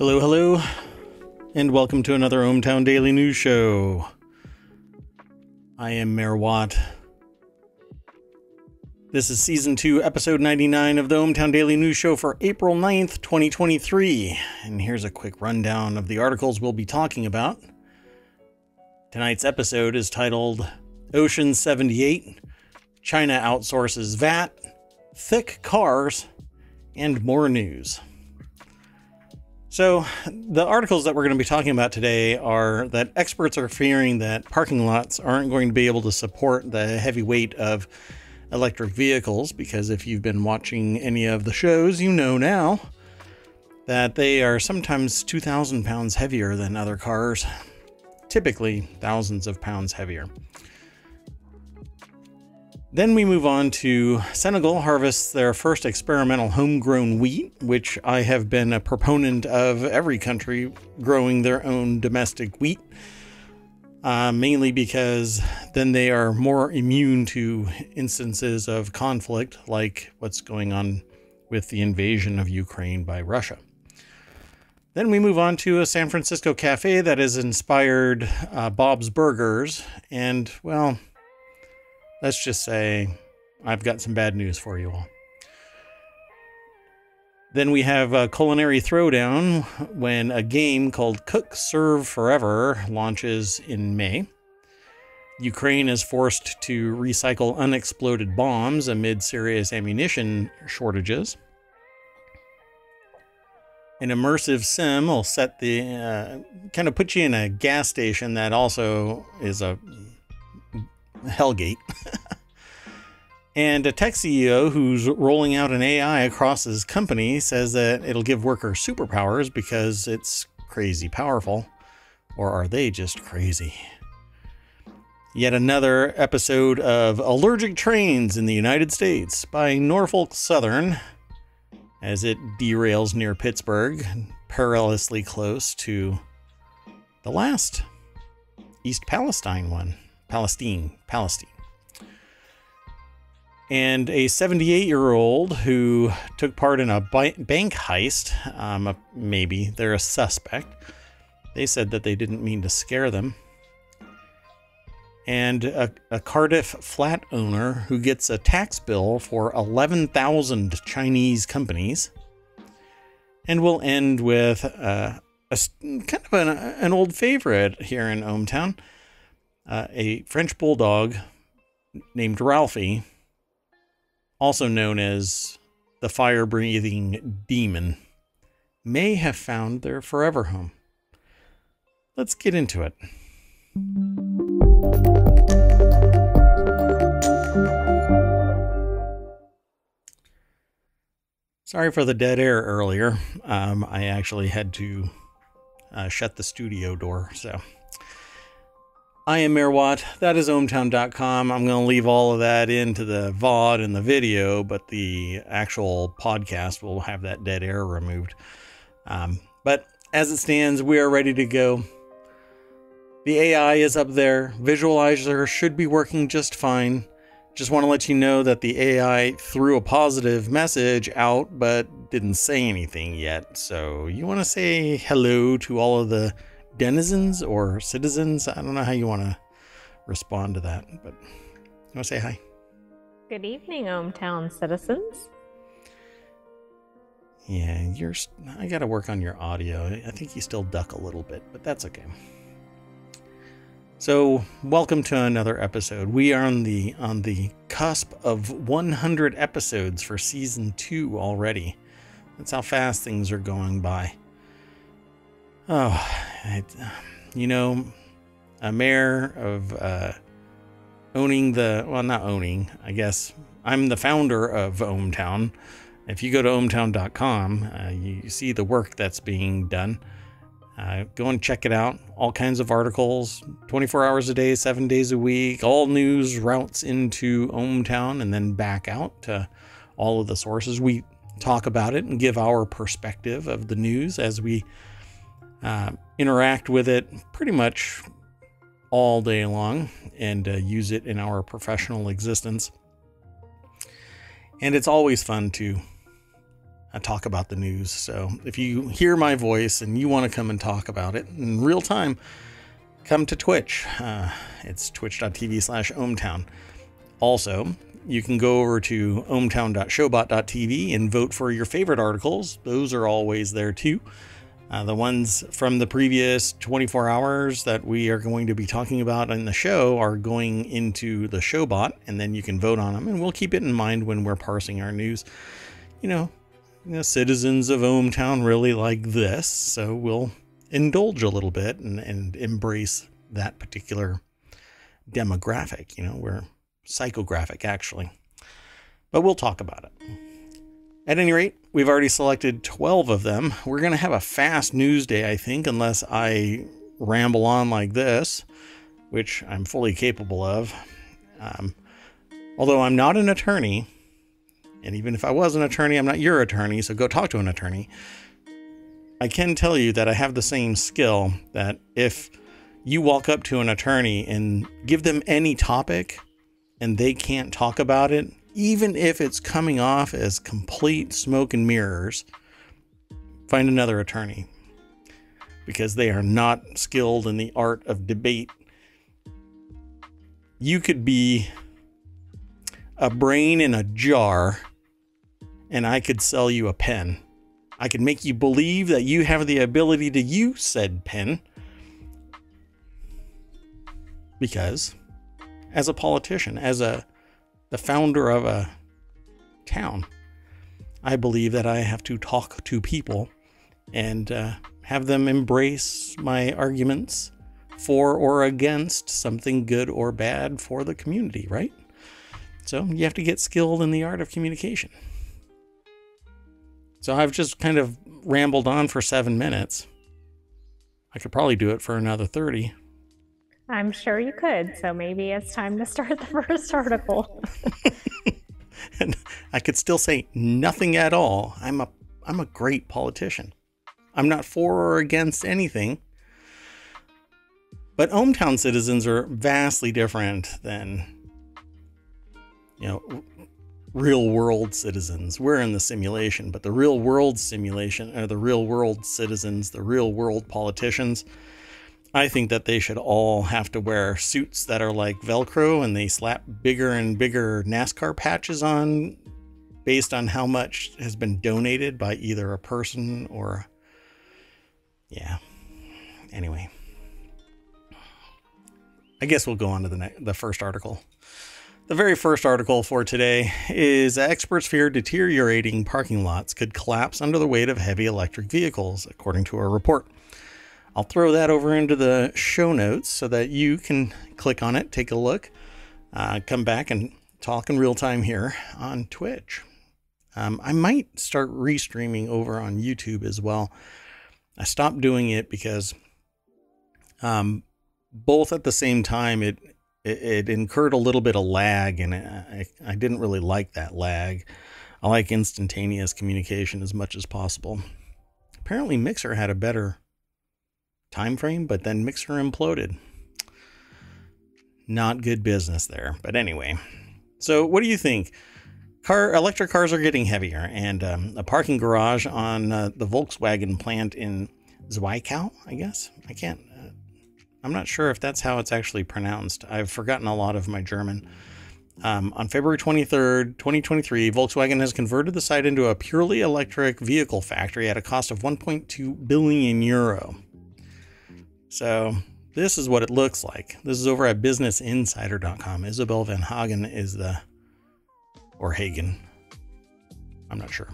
Hello, hello, and welcome to another ohmTown Daily News Show. I am Mayor Watt. This is season 2, episode 99 of the ohmTown Daily News Show for April 9th, 2023. And here's a quick rundown of the articles we'll be talking about. Tonight's episode is titled Ocean 78 China outsources VAT, thick cars, and more news. So, the articles that we're going to be talking about today are that experts are fearing that parking lots aren't going to be able to support the heavy weight of electric vehicles because if you've been watching any of the shows, you know now that they are sometimes 2,000 pounds heavier than other cars, typically thousands of pounds heavier. Then we move on to Senegal harvests their first experimental homegrown wheat, which I have been a proponent of every country growing their own domestic wheat, uh, mainly because then they are more immune to instances of conflict like what's going on with the invasion of Ukraine by Russia. Then we move on to a San Francisco cafe that has inspired uh, Bob's Burgers, and well, let's just say I've got some bad news for you all. Then we have a culinary throwdown when a game called Cook Serve Forever launches in May. Ukraine is forced to recycle unexploded bombs amid serious ammunition shortages. An immersive sim will set the uh, kind of put you in a gas station that also is a Hellgate. and a tech CEO who's rolling out an AI across his company says that it'll give workers superpowers because it's crazy powerful. Or are they just crazy? Yet another episode of Allergic Trains in the United States by Norfolk Southern as it derails near Pittsburgh, perilously close to the last East Palestine one. Palestine, Palestine. And a 78 year old who took part in a bank heist, um, maybe they're a suspect. They said that they didn't mean to scare them. And a, a Cardiff flat owner who gets a tax bill for 11,000 Chinese companies. And we'll end with uh, a, kind of an, an old favorite here in ohmTown a French bulldog named Ralphie, also known as the fire breathing demon, may have found their forever home. Let's get into it. Sorry for the dead air earlier. Um, I actually had to uh, shut the studio door, so. I am Mayor Watt. That is ohmtown.com. I'm going to leave all of that into the VOD and the video, but the actual podcast will have that dead air removed. Um, but as it stands, we are ready to go. The AI is up there. Visualizer should be working just fine. Just want to let you know that the AI threw a positive message out, but didn't say anything yet. So you want to say hello to all of the denizens or citizens. I don't know how you want to respond to that, but you want to say hi? Good evening, ohmTown citizens. Yeah, you're. I got to work on your audio. I think you still duck a little bit, but that's okay. So, welcome to another episode. We are on the on the cusp of 100 episodes for season 2 already. That's how fast things are going by. Oh, you know, a mayor of uh, owning the, well, not owning, I guess. I'm the founder of ohmTown. If you go to ohmtown.com, uh, you see the work that's being done. Uh, go and check it out. All kinds of articles, 24 hours a day, seven days a week. All news routes into ohmTown and then back out to all of the sources. We talk about it and give our perspective of the news as we uh, interact with it pretty much all day long and uh, use it in our professional existence. And it's always fun to uh, talk about the news. So if you hear my voice and you want to come and talk about it in real time, come to Twitch. Uh, it's twitch.tv slash ohmtown. Also, you can go over to ohmtown.showbot.tv and vote for your favorite articles. Those are always there too. Uh, the ones from the previous 24 hours that we are going to be talking about in the show are going into the show bot, and then you can vote on them. And we'll keep it in mind when we're parsing our news. You know, you know citizens of ohmtown really like this, so we'll indulge a little bit and, and embrace that particular demographic. You know, we're psychographic actually. But we'll talk about it. At any rate, we've already selected 12 of them. We're going to have a fast news day, I think, unless I ramble on like this, which I'm fully capable of. Um, although I'm not an attorney, and even if I was an attorney, I'm not your attorney, so go talk to an attorney. I can tell you that I have the same skill that if you walk up to an attorney and give them any topic and they can't talk about it, even if it's coming off as complete smoke and mirrors, find another attorney because they are not skilled in the art of debate. You could be a brain in a jar, and I could sell you a pen. I could make you believe that you have the ability to use said pen because as a politician, as a the founder of a town, I believe that I have to talk to people and uh, have them embrace my arguments for or against something good or bad for the community, right? So you have to get skilled in the art of communication. So I've just kind of rambled on for seven minutes. I could probably do it for another 30. I'm sure you could. So maybe it's time to start the first article. and I could still say nothing at all. I'm a I'm a great politician. I'm not for or against anything. But ohmTown citizens are vastly different than you know real world citizens. We're in the simulation, but the real world simulation are the real world citizens, the real world politicians I think that they should all have to wear suits that are like Velcro and they slap bigger and bigger NASCAR patches on based on how much has been donated by either a person or. Yeah. Anyway. I guess we'll go on to the, ne- the first article. The very first article for today is experts fear deteriorating parking lots could collapse under the weight of heavy electric vehicles, according to a report. I'll throw that over into the show notes so that you can click on it, take a look, uh, come back and talk in real time here on Twitch. Um, I might start restreaming over on YouTube as well. I stopped doing it because um, both at the same time it, it, it incurred a little bit of lag, and I, I didn't really like that lag. I like instantaneous communication as much as possible. Apparently, Mixer had a better time frame, but then Mixer imploded. Not good business there. But anyway, so what do you think? Car electric cars are getting heavier, and um, a parking garage on uh, the Volkswagen plant in Zwickau, I guess. I can't. Uh, I'm not sure if that's how it's actually pronounced. I've forgotten a lot of my German. Um, on February 23rd, 2023, Volkswagen has converted the site into a purely electric vehicle factory at a cost of 1.2 billion euro. So this is what it looks like. This is over at businessinsider.com. Isabel Van Hagen is the, or Hagen. I'm not sure.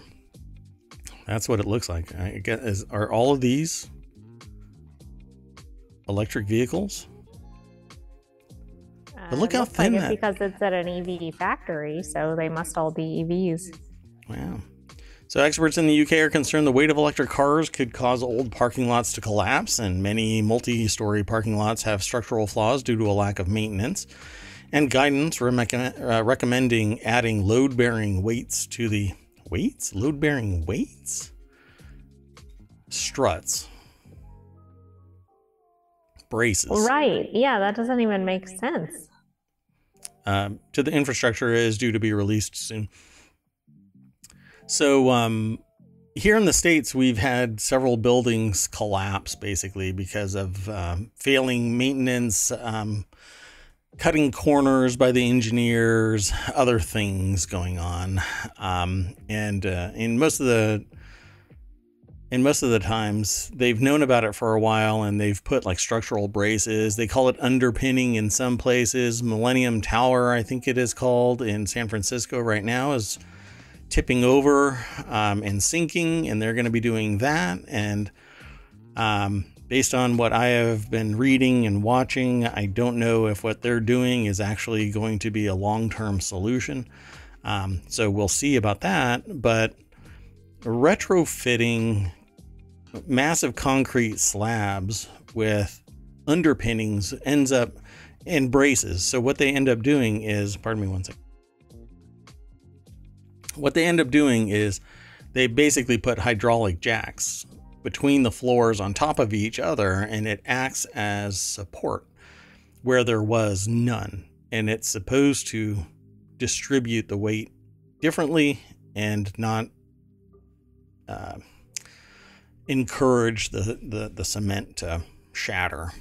That's what it looks like. I guess, is, are all of these electric vehicles? But look Uh, how like thin it's that- because it's at an EV factory, so they must all be EVs. Wow. So experts in the UK are concerned the weight of electric cars could cause old parking lots to collapse, and many multi-story parking lots have structural flaws due to a lack of maintenance. And guidance uh, recommending adding load-bearing weights to the weights, load-bearing weights, struts, braces Right. Yeah, that doesn't even make sense. um, to the infrastructure is due to be released soon. So, um, here in the states, we've had several buildings collapse basically because of um, failing maintenance, um, cutting corners by the engineers, other things going on, um, and uh, in most of the and most of the times they've known about it for a while and they've put like structural braces. They call it underpinning in some places. Millennium Tower, I think it is called in San Francisco right now, is tipping over um, and sinking, and they're going to be doing that. And um, based on what I have been reading and watching, I don't know if what they're doing is actually going to be a long term solution. Um, so we'll see about that. But retrofitting massive concrete slabs with underpinnings ends up in braces. So what they end up doing is, pardon me one second. What they end up doing is they basically put hydraulic jacks between the floors on top of each other and it acts as support where there was none. And it's supposed to distribute the weight differently and not uh, encourage the, the, the cement to shatter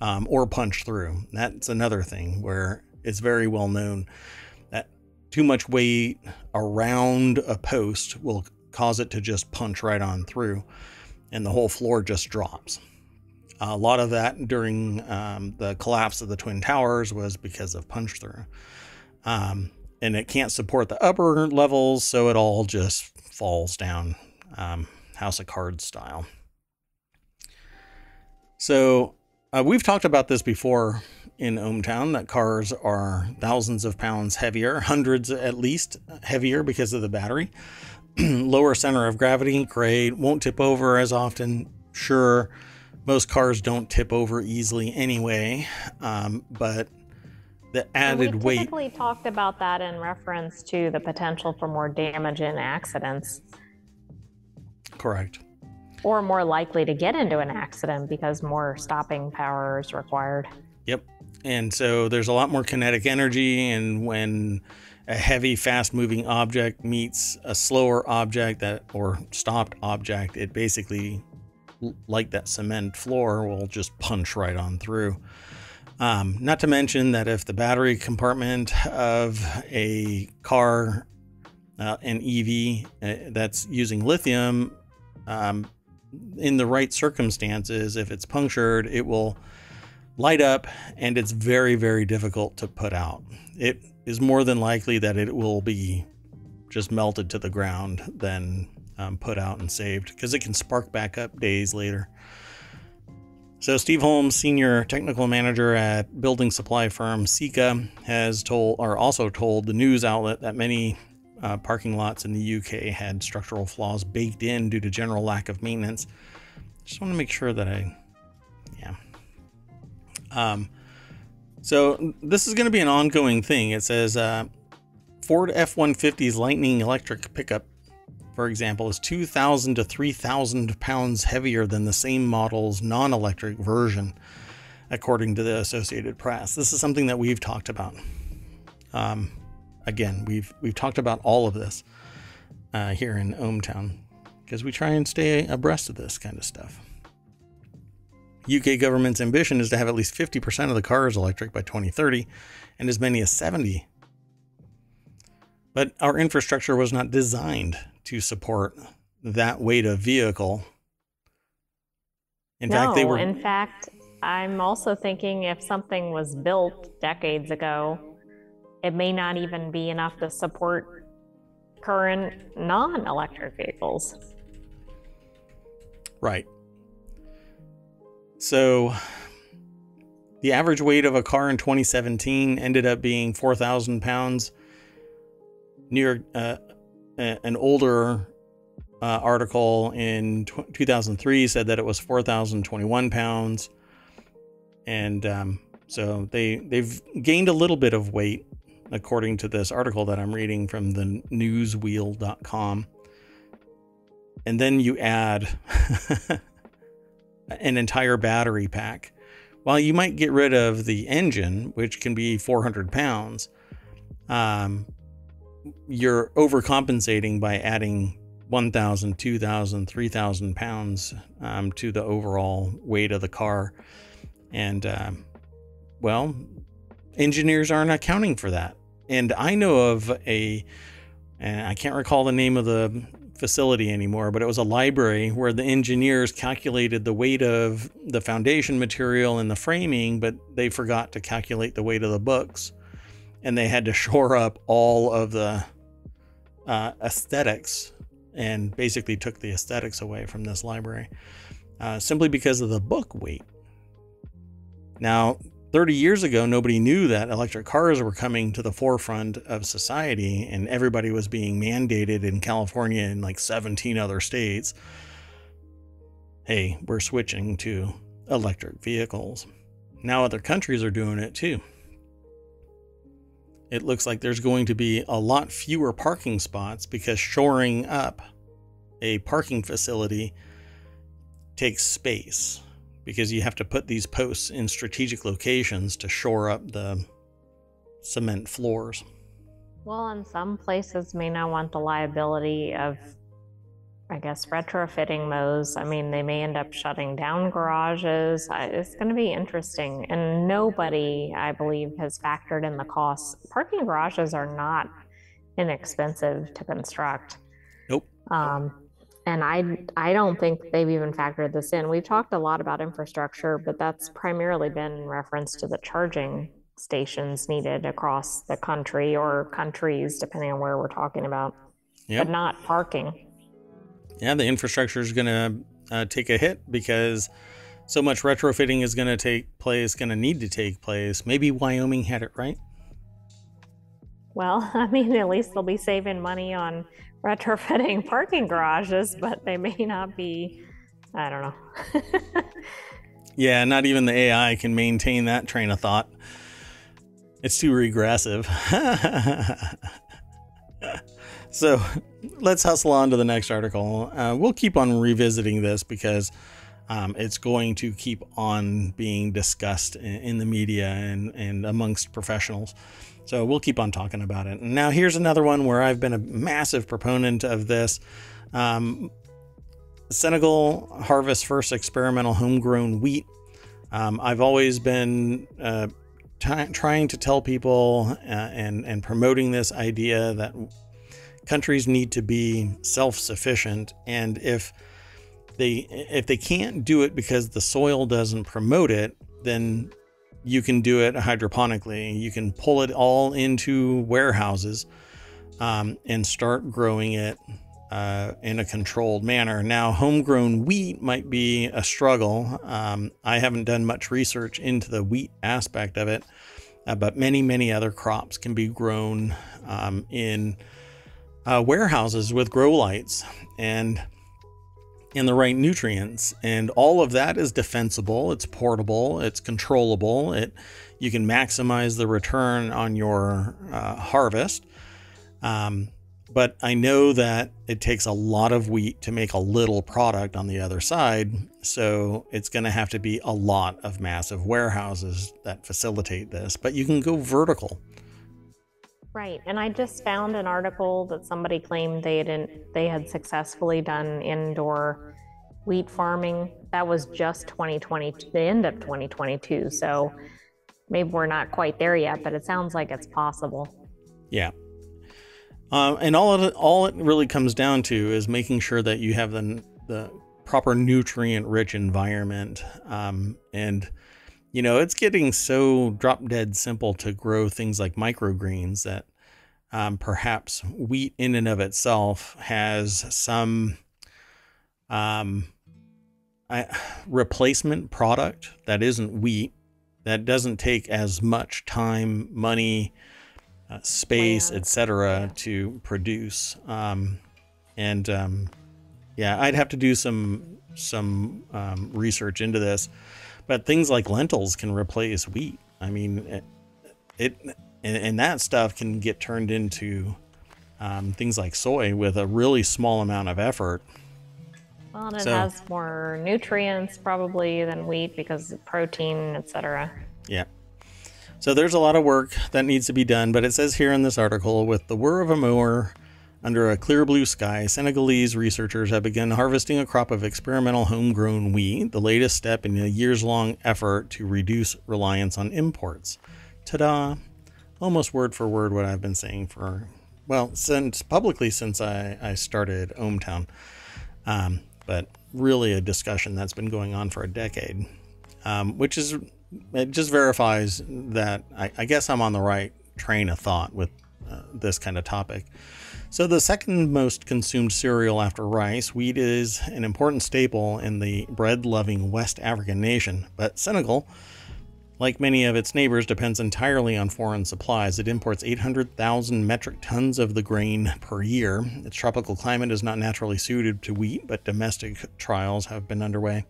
um, or punch through. That's another thing where it's very well known too much weight around a post will cause it to just punch right on through and the whole floor just drops. A lot of that during um, the collapse of the Twin Towers was because of punch through. Um, and it can't support the upper levels, so it all just falls down. Um, House of Cards style. So uh, we've talked about this before in ohmTown that cars are thousands of pounds heavier, hundreds at least heavier because of the battery. Lower center of gravity, great. Won't tip over as often, sure. Most cars don't tip over easily anyway, um, but the added we weight. We typically talked about that in reference to the potential for more damage in accidents. Correct. Or more likely to get into an accident because more stopping power is required. Yep. And so there's a lot more kinetic energy. And when a heavy, fast moving object meets a slower object that or stopped object, it basically, like that cement floor, will just punch right on through. Um, not to mention that if the battery compartment of a car, uh, an EV uh, that's using lithium, um, in the right circumstances, if it's punctured, it will light up and it's very, very difficult to put out. It is more than likely that it will be just melted to the ground than um, put out and saved because it can spark back up days later. So, Steve Holmes, senior technical manager at building supply firm Sika, has told, or also told the news outlet that many uh, parking lots in the UK had structural flaws baked in due to general lack of maintenance. Just want to make sure that I. Um, so this is going to be an ongoing thing. It says uh, Ford F-150's Lightning electric pickup, for example, is 2,000 to 3,000 pounds heavier than the same model's non-electric version, according to the Associated Press. This is something that we've talked about. Um, again, we've we've talked about all of this uh, here in ohmTown because we try and stay abreast of this kind of stuff. UK government's ambition is to have at least 50% of the cars electric by 2030 and as many as 70. But our infrastructure was not designed to support that weight of vehicle. In no, fact, they were In fact, I'm also thinking if something was built decades ago it may not even be enough to support current non electric vehicles. Right. So the average weight of a car in 2017 ended up being 4,000 pounds. Near uh, an older uh, article in 2003 said that it was 4,021 pounds. And um, so they, they've gained a little bit of weight according to this article that I'm reading from the newswheel.com. And then you add an entire battery pack. While you might get rid of the engine, which can be 400 pounds, um, you're overcompensating by adding 1,000, 2,000, 3,000 pounds um, to the overall weight of the car. And, um, well, engineers aren't accounting for that. And I know of a, and I can't recall the name of the facility anymore, but it was a library where the engineers calculated the weight of the foundation material and the framing, but they forgot to calculate the weight of the books. And they had to shore up all of the uh, aesthetics and basically took the aesthetics away from this library uh, simply because of the book weight. Now, 30 years ago, nobody knew that electric cars were coming to the forefront of society, and everybody was being mandated in California and like 17 other states. Hey, we're switching to electric vehicles. Now, other countries are doing it too. It looks like there's going to be a lot fewer parking spots because shoring up a parking facility takes space because you have to put these posts in strategic locations to shore up the cement floors. Well, and some places may not want the liability of, I guess, retrofitting those. I mean, they may end up shutting down garages. It's going to be interesting. And nobody, I believe, has factored in the costs. Parking garages are not inexpensive to construct. Nope. Um, and I I don't think they've even factored this in. We've talked a lot about infrastructure, but that's primarily been in reference to the charging stations needed across the country or countries, depending on where we're talking about, yep. but not parking. Yeah, the infrastructure is going to uh, take a hit because so much retrofitting is going to take place, going to need to take place. Maybe Wyoming had it right. Well, I mean, at least they'll be saving money on retrofitting parking garages, but they may not be, I don't know. yeah, not even the AI can maintain that train of thought. It's too regressive. so let's hustle on to the next article. Uh, we'll keep on revisiting this because um, it's going to keep on being discussed in, in the media and, and amongst professionals. So we'll keep on talking about it. Now, here's another one where I've been a massive proponent of this. Um, Senegal harvest first experimental homegrown wheat. Um, I've always been uh, t- trying to tell people uh, and and promoting this idea that countries need to be self-sufficient, and if they if they can't do it because the soil doesn't promote it, then you can do it hydroponically. You can pull it all into warehouses um, and start growing it uh, in a controlled manner. Now, homegrown wheat might be a struggle. Um, I haven't done much research into the wheat aspect of it, uh, but many, many other crops can be grown um, in uh, warehouses with grow lights. And and the right nutrients. And all of that is defensible, it's portable, it's controllable. It you can maximize the return on your uh, harvest. Um, but I know that it takes a lot of wheat to make a little product on the other side. So it's going to have to be a lot of massive warehouses that facilitate this. But you can go vertical. Right. And I just found an article that somebody claimed they had they had successfully done indoor wheat farming. That was just 2020, the end of 2022. So maybe we're not quite there yet, but it sounds like it's possible. Yeah. Um, and all it, all it really comes down to is making sure that you have the the proper nutrient rich environment. Um, and you know, it's getting so drop dead simple to grow things like microgreens that um, perhaps wheat in and of itself has some um, I, replacement product that isn't wheat that doesn't take as much time, money, uh, space, etc., yeah. to produce. Um, and um, yeah, I'd have to do some some um, research into this but things like lentils can replace wheat. I mean, it, it and, and that stuff can get turned into um, things like soy with a really small amount of effort. Well, and it so, has more nutrients probably than wheat because of protein, etc. Yeah. So there's a lot of work that needs to be done, but it says here in this article with the whir of a mower, Under a clear blue sky, Senegalese researchers have begun harvesting a crop of experimental homegrown wheat, the latest step in a years long effort to reduce reliance on imports. Ta da! Almost word for word what I've been saying for, well, since publicly since I, I started ohmTown. Um, but really a discussion that's been going on for a decade, um, which is, it just verifies that I, I guess I'm on the right train of thought with uh, this kind of topic. So, the second most consumed cereal after rice, wheat is an important staple in the bread loving West African nation. But Senegal, like many of its neighbors, depends entirely on foreign supplies. It imports 800,000 metric tons of the grain per year. Its tropical climate is not naturally suited to wheat, but domestic trials have been underway.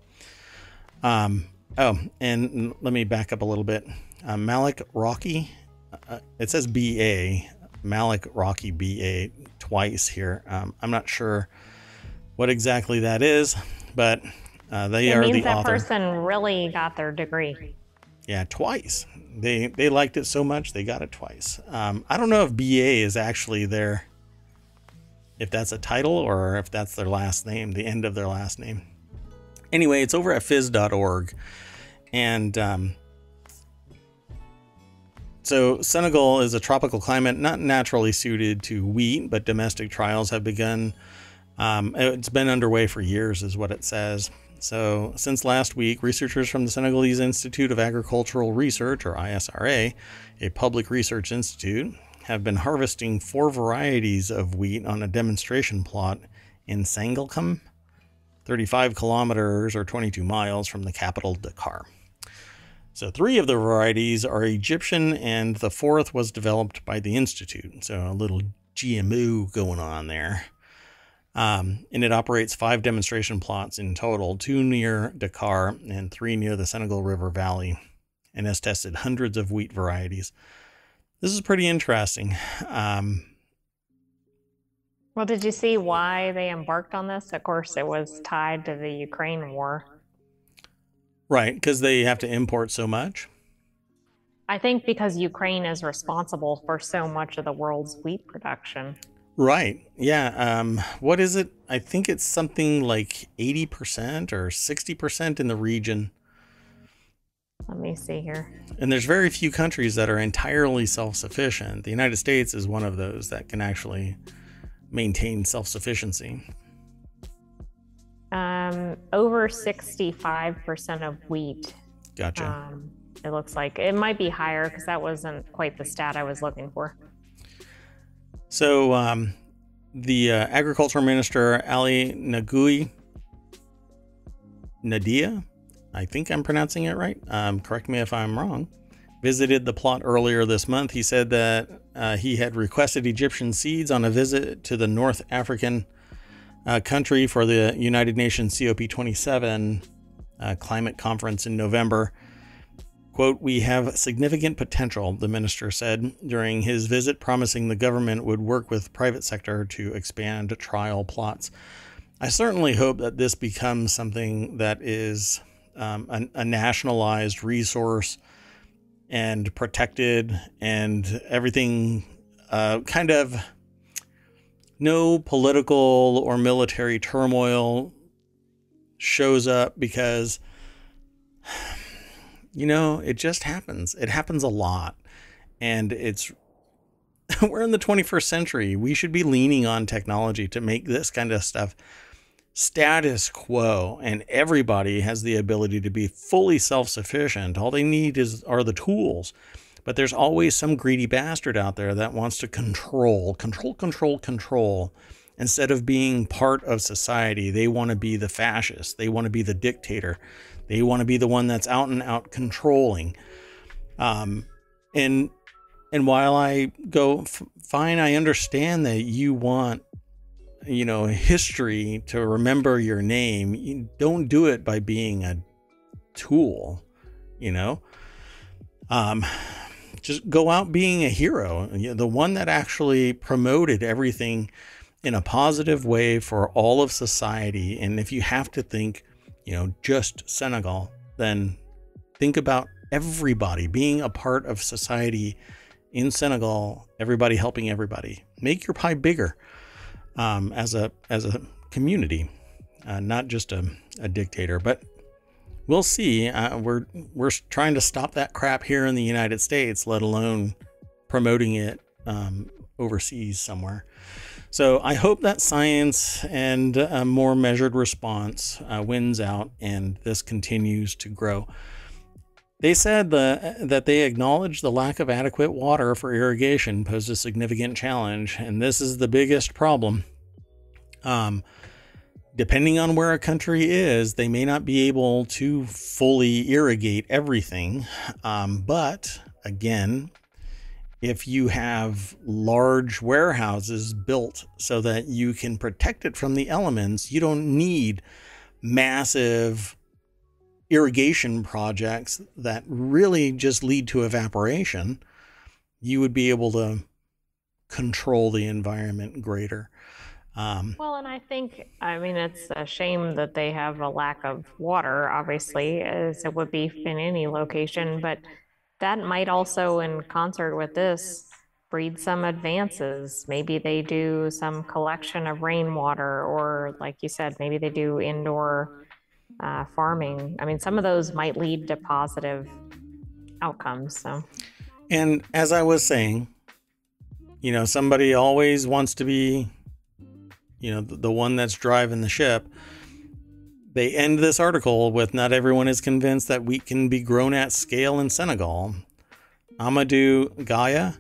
Um, oh, and let me back up a little bit. Uh, Malick Rokhy, uh, it says BA. Malick Rokhy BA twice here. Um, I'm not sure what exactly that is, but uh, they it are means the that author. person really got their degree. Yeah, twice. They they liked it so much they got it twice. Um, I don't know if BA is actually their, if that's a title or if that's their last name, the end of their last name. Anyway, it's over at phys.org, and um, so Senegal is a tropical climate not naturally suited to wheat, but domestic trials have begun. Um, it's been underway for years, is what it says. So, since last week, researchers from the Senegalese Institute of Agricultural Research, or ISRA, a public research institute, have been harvesting four varieties of wheat on a demonstration plot in Sangalkam, 35 kilometers or 22 miles from the capital, Dakar. So, three of the varieties are Egyptian, and the fourth was developed by the Institute. So, a little GMO going on there. Um, and it operates five demonstration plots in total two near Dakar and three near the Senegal River Valley, and has tested hundreds of wheat varieties. This is pretty interesting. Um, Well, did you see why they embarked on this? Of course, it was tied to the Ukraine war. Right, because they have to import so much. I think because Ukraine is responsible for so much of the world's wheat production. Right. Yeah. Um, what is it? I think it's something like 80% or 60% in the region. Let me see here. And there's very few countries that are entirely self sufficient. The United States is one of those that can actually maintain self sufficiency. Um, over 65% of wheat. Gotcha. Um, it looks like it might be higher because that wasn't quite the stat I was looking for. So, um, the uh, agriculture minister, Ali Nagui Nadia, I think I'm pronouncing it right. Um, correct me if I'm wrong. Visited the plot earlier this month. He said that uh, he had requested Egyptian seeds on a visit to the North African uh, country for the United Nations COP27 uh, climate conference in November. Quote, we have significant potential, the minister said during his visit, promising the government would work with private sector to expand trial plots. I certainly hope that this becomes something that is um, a, a nationalized resource and protected and everything uh, kind of no political or military turmoil shows up because you know, it just happens. It happens a lot. And it's, we're in the 21st century. We should be leaning on technology to make this kind of stuff status quo. And everybody has the ability to be fully self sufficient. All they need is are the tools. But there's always some greedy bastard out there that wants to control, control, control, control. Instead of being part of society, they want to be the fascist. They want to be the dictator. They want to be the one that's out and out controlling. Um, and and while I go fine, I understand that you want you know history to remember your name. You don't do it by being a tool. You know, um, just go out being a hero. The one that actually promoted everything in a positive way for all of society. And if you have to think you know, just Senegal, then think about everybody being a part of society in Senegal, everybody helping everybody. Make your pie bigger. um, as a as a community, uh, not just a, a dictator. But we'll see. Uh, we're we're trying to stop that crap here in the United States, let alone promoting it um, overseas somewhere. So I hope that science and a more measured response uh, wins out, and this continues to grow. They said the, that they acknowledge the lack of adequate water for irrigation posed a significant challenge, and this is the biggest problem. Um, depending on where a country is, they may not be able to fully irrigate everything. Um, but again, if you have large warehouses built so that you can protect it from the elements, you don't need massive irrigation projects that really just lead to evaporation. You would be able to control the environment greater. Um, well, and I think, I mean, it's a shame that they have a lack of water, obviously, as it would be in any location, but that might also, in concert with this, breed some advances. Maybe they do some collection of rainwater, or like you said, maybe they do indoor uh, farming. I mean, some of those might lead to positive outcomes. So, and as I was saying, you know, somebody always wants to be you know, the, the one that's driving the ship. They end this article with not everyone is convinced that wheat can be grown at scale in Senegal. Amadou Gaye,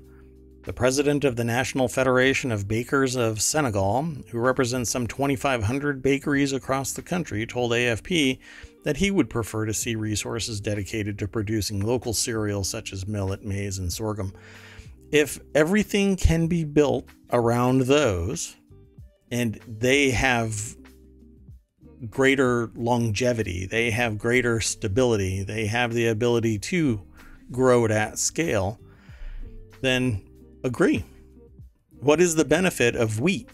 the president of the National Federation of Bakers of Senegal, who represents some 2,500 bakeries across the country, told AFP that he would prefer to see resources dedicated to producing local cereals such as millet, maize, and sorghum. If everything can be built around those, and they have greater longevity, they have greater stability, they have the ability to grow it at scale, then agree. What is the benefit of wheat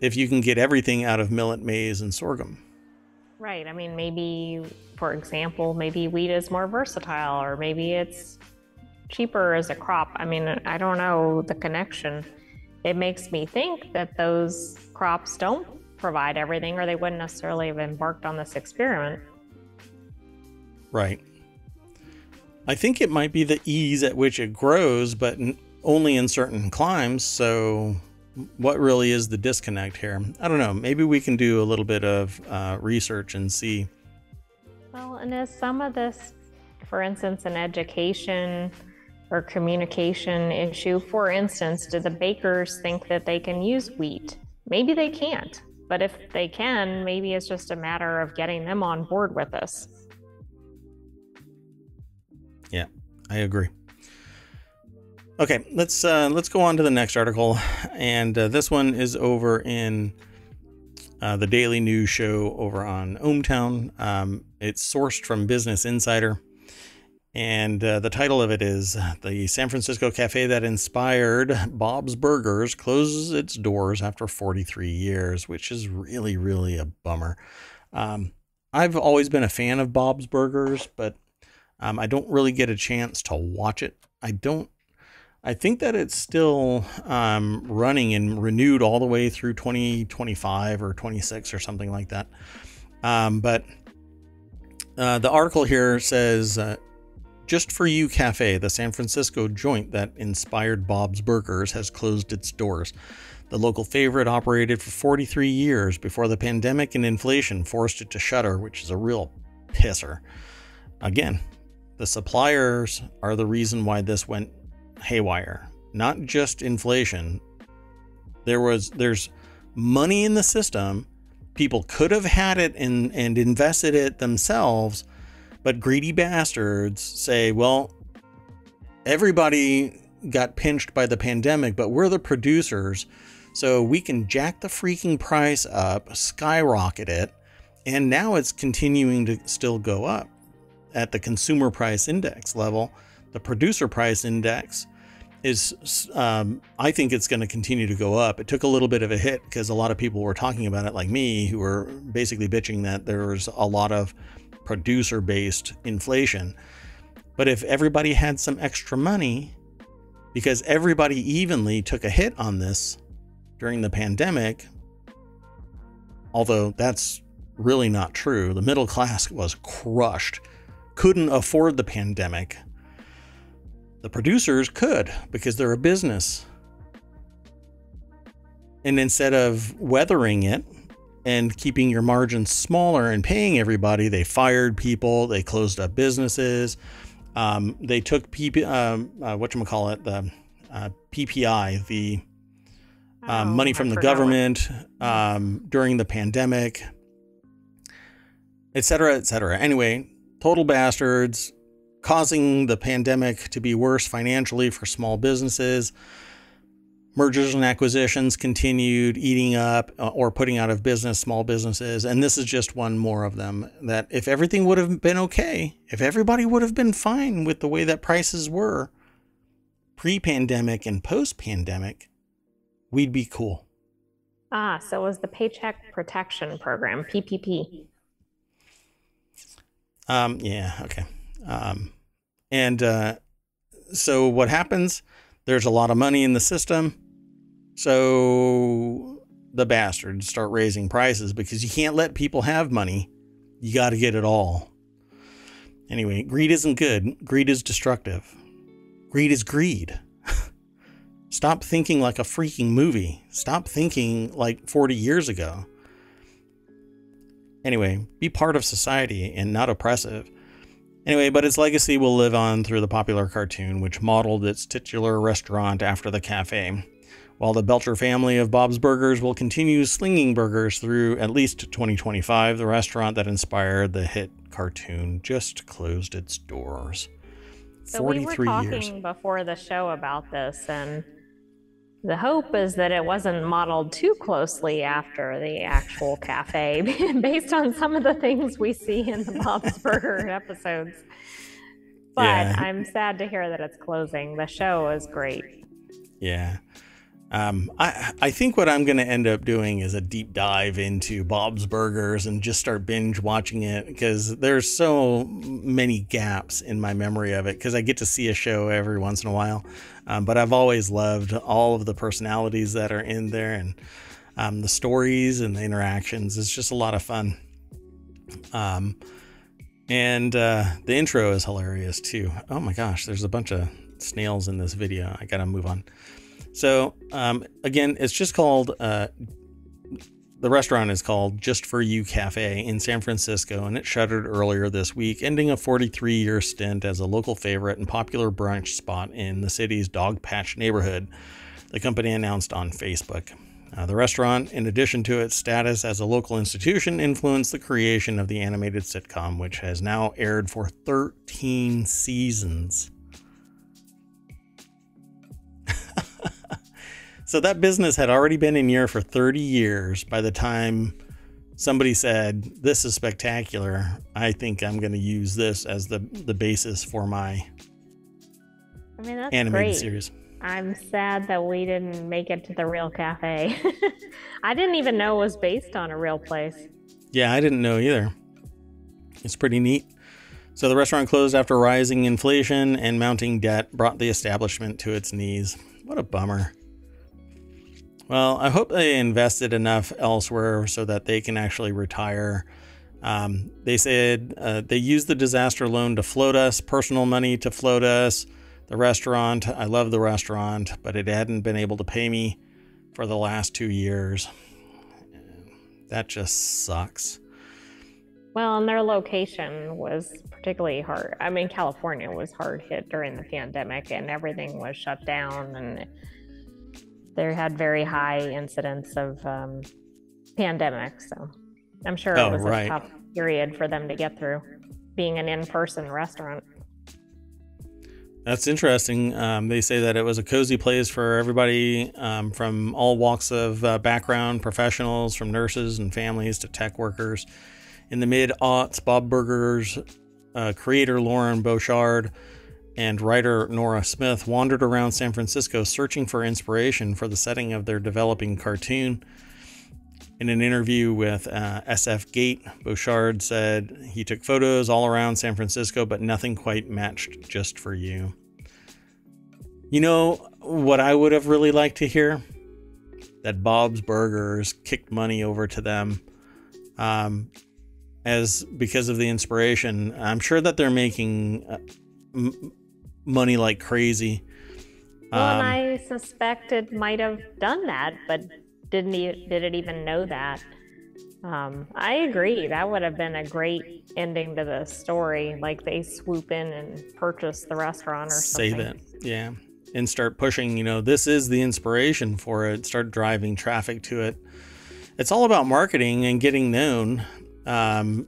if you can get everything out of millet, maize, and sorghum? Right. I mean, maybe, for example, maybe wheat is more versatile, or maybe it's cheaper as a crop. I mean, I don't know the connection it makes me think that those crops don't provide everything or they wouldn't necessarily have embarked on this experiment. Right. I think it might be the ease at which it grows, but only in certain climes. So, what really is the disconnect here? I don't know. Maybe we can do a little bit of uh, research and see. Well, and is some of this, for instance, in education, or communication issue. For instance, do the bakers think that they can use wheat? Maybe they can't, but if they can, maybe it's just a matter of getting them on board with us. Yeah, I agree. Okay, let's uh, let's go on to the next article, and uh, this one is over in uh, the Daily News Show over on ohmTown. Um, it's sourced from Business Insider. And uh, the title of it is The San Francisco Cafe That Inspired Bob's Burgers Closes Its Doors After 43 Years, which is really, really a bummer. Um, I've always been a fan of Bob's Burgers, but um, I don't really get a chance to watch it. I don't. I think that it's still um, running and renewed all the way through 2025 or 26 or something like that. Um, but uh, the article here says uh, just for You Cafe, the San Francisco joint that inspired Bob's Burgers, has closed its doors. The local favorite operated for 43 years before the pandemic and inflation forced it to shutter, which is a real pisser. Again, the suppliers are the reason why this went haywire, not just inflation. There was there's money in the system. People could have had it and, and invested it themselves but greedy bastards say, well, everybody got pinched by the pandemic, but we're the producers, so we can jack the freaking price up, skyrocket it, and now it's continuing to still go up at the consumer price index level. The producer price index is, um, I think it's going to continue to go up. It took a little bit of a hit because a lot of people were talking about it, like me, who were basically bitching that there was a lot of producer based inflation. But if everybody had some extra money, because everybody evenly took a hit on this, during the pandemic, although that's really not true. The middle class was crushed, couldn't afford the pandemic. The producers could because they're a business. And instead of weathering it and keeping your margins smaller and paying everybody, they fired people, they closed up businesses, um, they took PP, um, uh, what you call it, the uh, PPI, the um, Oh, money I from the government um, during the pandemic, et cetera, et cetera. Anyway, total bastards, causing the pandemic to be worse financially for small businesses. Mergers and acquisitions continued eating up uh, or putting out of business small businesses. And this is just one more of them. That if everything would have been okay, if everybody would have been fine with the way that prices were pre pandemic and post pandemic, we'd be cool. Ah, so it was the Paycheck Protection Program, PPP. Um, yeah, okay. Um, and uh, so what happens? There's a lot of money in the system. So the bastards start raising prices because you can't let people have money. You got to get it all. Anyway, greed isn't good. Greed is destructive. Greed is greed. Stop thinking like a freaking movie. Stop thinking like 40 years ago. Anyway, be part of society and not oppressive. Anyway, but its legacy will live on through the popular cartoon, which modeled its titular restaurant after the cafe. While the Belcher family of Bob's Burgers will continue slinging burgers through at least 2025, the restaurant that inspired the hit cartoon just closed its doors. So we were 43 talking years. before the show about this, and the hope is that it wasn't modeled too closely after the actual cafe, based on some of the things we see in the Bob's Burger episodes. But Yeah. I'm sad to hear that it's closing. The show is great. Yeah. Um, I I think what I'm going to end up doing is a deep dive into Bob's Burgers and just start binge watching it because there's so many gaps in my memory of it because I get to see a show every once in a while, um, but I've always loved all of the personalities that are in there and um, the stories and the interactions. It's just a lot of fun. Um, and uh, the intro is hilarious too. Oh my gosh, there's a bunch of snails in this video. I gotta move on. So um, again, it's just called uh, the restaurant is called Just for You Cafe in San Francisco, and it shuttered earlier this week, ending a 43-year stint as a local favorite and popular brunch spot in the city's Dogpatch neighborhood. The company announced on Facebook. Uh, the restaurant, in addition to its status as a local institution, influenced the creation of the animated sitcom, which has now aired for 13 seasons. So that business had already been in year for 30 years by the time somebody said, This is spectacular. I think I'm going to use this as the, the basis for my I mean, that's animated great. series. I'm sad that we didn't make it to the real cafe. I didn't even know it was based on a real place. Yeah, I didn't know either. It's pretty neat. So the restaurant closed after rising inflation and mounting debt brought the establishment to its knees. What a bummer. Well, I hope they invested enough elsewhere so that they can actually retire. Um, they said uh, they used the disaster loan to float us, personal money to float us. The restaurant, I love the restaurant, but it hadn't been able to pay me for the last two years. That just sucks. Well, and their location was particularly hard. I mean, California was hard hit during the pandemic and everything was shut down, and they had very high incidence of um, pandemic. So I'm sure Oh, it was right. a tough period for them to get through being an in person restaurant. That's interesting. Um, they say that it was a cozy place for everybody um, from all walks of uh, background, professionals, from nurses and families to tech workers. In the mid aughts, Bob Burger's uh, creator Loren Bouchard and writer Nora Smith wandered around San Francisco searching for inspiration for the setting of their developing cartoon. In an interview with uh, SF Gate, Bouchard said he took photos all around San Francisco, but nothing quite matched just for you. You know what I would have really liked to hear? that Bob's Burgers kicked money over to them um, as because of the inspiration. I'm sure that they're making uh, money like crazy. Well, um, and I suspect it might have done that, but didn't he, did it even know that? Um, I agree. That would have been a great ending to the story. Like they swoop in and purchase the restaurant or something. Save it. Yeah. And start pushing, you know, this is the inspiration for it. Start driving traffic to it. It's all about marketing and getting known. Um,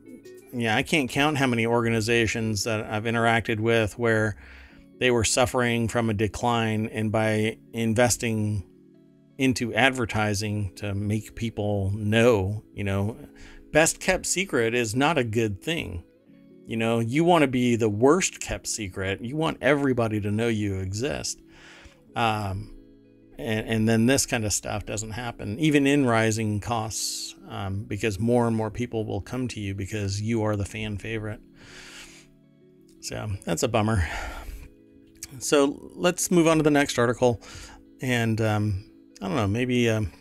yeah, I can't count how many organizations that I've interacted with where they were suffering from a decline, and by investing into advertising to make people know, you know, best kept secret is not a good thing. You know, you want to be the worst kept secret. You want everybody to know you exist. Um, and, and then this kind of stuff doesn't happen, even in rising costs, um, because more and more people will come to you because you are the fan favorite. So that's a bummer. So let's move on to the next article. And um, I don't know, maybe um,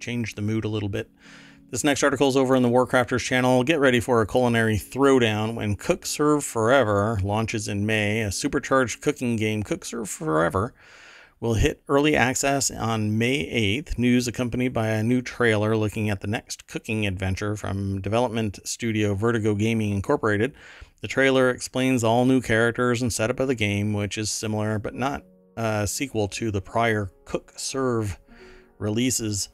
change the mood a little bit. This next article is over in the Warcrafters channel. Get ready for a culinary throwdown when Cook Serve Forever launches in May. A supercharged cooking game, Cook Serve Forever, will hit early access on May 8th. News accompanied by a new trailer looking at the next cooking adventure from development studio Vertigo Gaming Incorporated. The trailer explains all new characters and setup of the game, which is similar but not a sequel to the prior Cook Serve releases.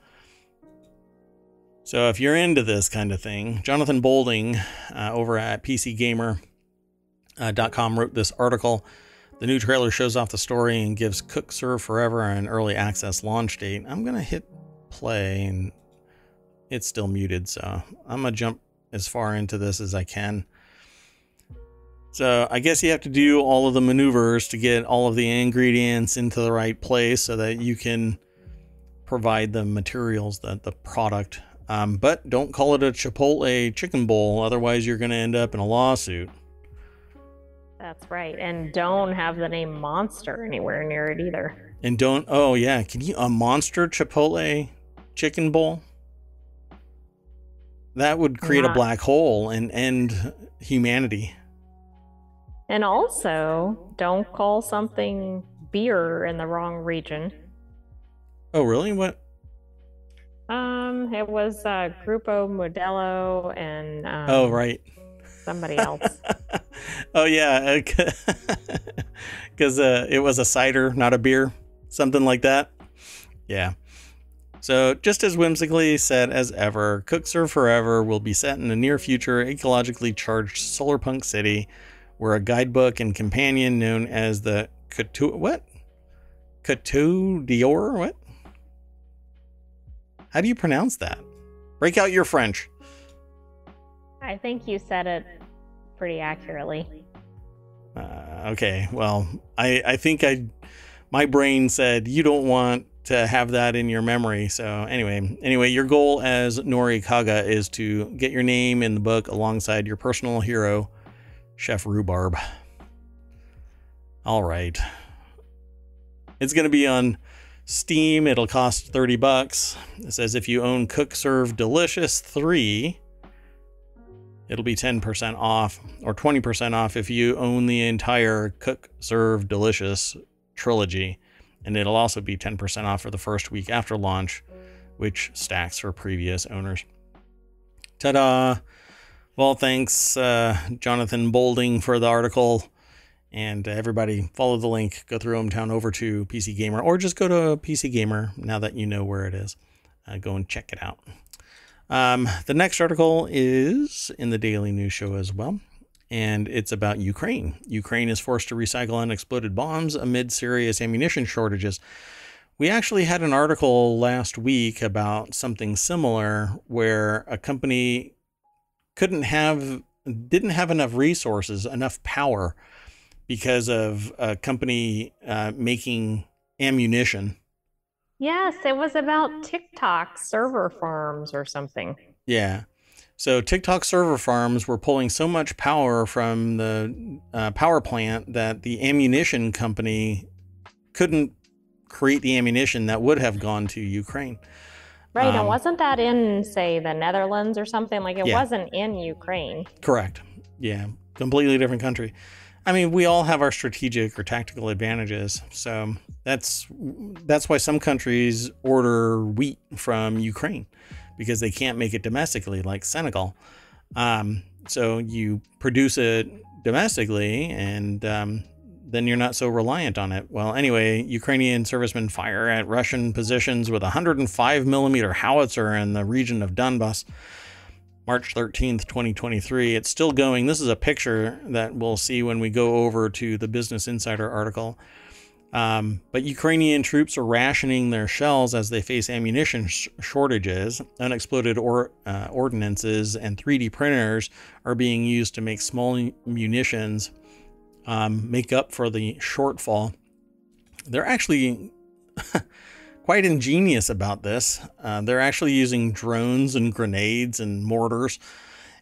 So if you're into this kind of thing, Jonathan Bolding uh, over at PCGamer.com uh, wrote this article. The new trailer shows off the story and gives Cook Serve Forever an early access launch date. I'm going to hit play and it's still muted, so I'm going to jump as far into this as I can. So I guess you have to do all of the maneuvers to get all of the ingredients into the right place so that you can provide the materials that the product. Um, but don't call it a Chipotle chicken bowl, otherwise you're going to end up in a lawsuit. That's right, and don't have the name Monster anywhere near it either. And don't. Oh yeah, can you a Monster Chipotle chicken bowl? That would create a black hole and end humanity. And also, don't call something beer in the wrong region. Oh, really? What? Um, it was uh, Grupo Modelo and um, oh, right, somebody else. oh yeah, because uh, it was a cider, not a beer, something like that. Yeah. So, just as whimsically said as ever, Cook Serve Forever will be set in a near future ecologically charged solarpunk city where a guidebook and companion known as the Couture, what? Couture Dior, what? How do you pronounce that? Break out your French. I think you said it pretty accurately. Uh, okay, well, I I think I my brain said you don't want to have that in your memory. So anyway, anyway, your goal as Nori Kaga is to get your name in the book alongside your personal hero, Chef Rhubarb. All right. It's going to be on Steam, it'll cost 30 bucks. It says if you own Cook Serve Delicious 3, it'll be 10% off or 20% off if you own the entire Cook Serve Delicious trilogy. And it'll also be 10% off for the first week after launch, which stacks for previous owners. Ta da! Well, thanks, uh, Jonathan Bolding, for the article. And everybody follow the link, go through Ohmtown over to PC Gamer, or just go to PC Gamer now that you know where it is. Uh, go and check it out. Um, the next article is in the Daily News Show as well, and it's about Ukraine. Ukraine is forced to recycle unexploded bombs amid serious ammunition shortages. We actually had an article last week about something similar where a company couldn't have didn't have enough resources, enough power because of a company uh, making ammunition. Yes, it was about TikTok server farms or something. Yeah. So TikTok server farms were pulling so much power from the uh, power plant that the ammunition company couldn't create the ammunition that would have gone to Ukraine. Right, Um, and wasn't that in, say, the Netherlands or something? Like it Yeah. wasn't in Ukraine. Correct. Yeah, completely different country. I mean, we all have our strategic or tactical advantages. So that's that's why some countries order wheat from Ukraine because they can't make it domestically, like Senegal. Um, so you produce it domestically, and um, then you're not so reliant on it. Well, anyway, Ukrainian servicemen fire at Russian positions with a 105 millimeter howitzer in the region of Donbass. March 13th, 2023. It's still going. This is a picture that we'll see when we go over to the Business Insider article. Um, but Ukrainian troops are rationing their shells as they face ammunition sh- shortages. Unexploded or, uh, and 3D printers are being used to make small munitions um, make up for the shortfall. They're actually quite ingenious about this. Uh, they're actually using drones and grenades and mortars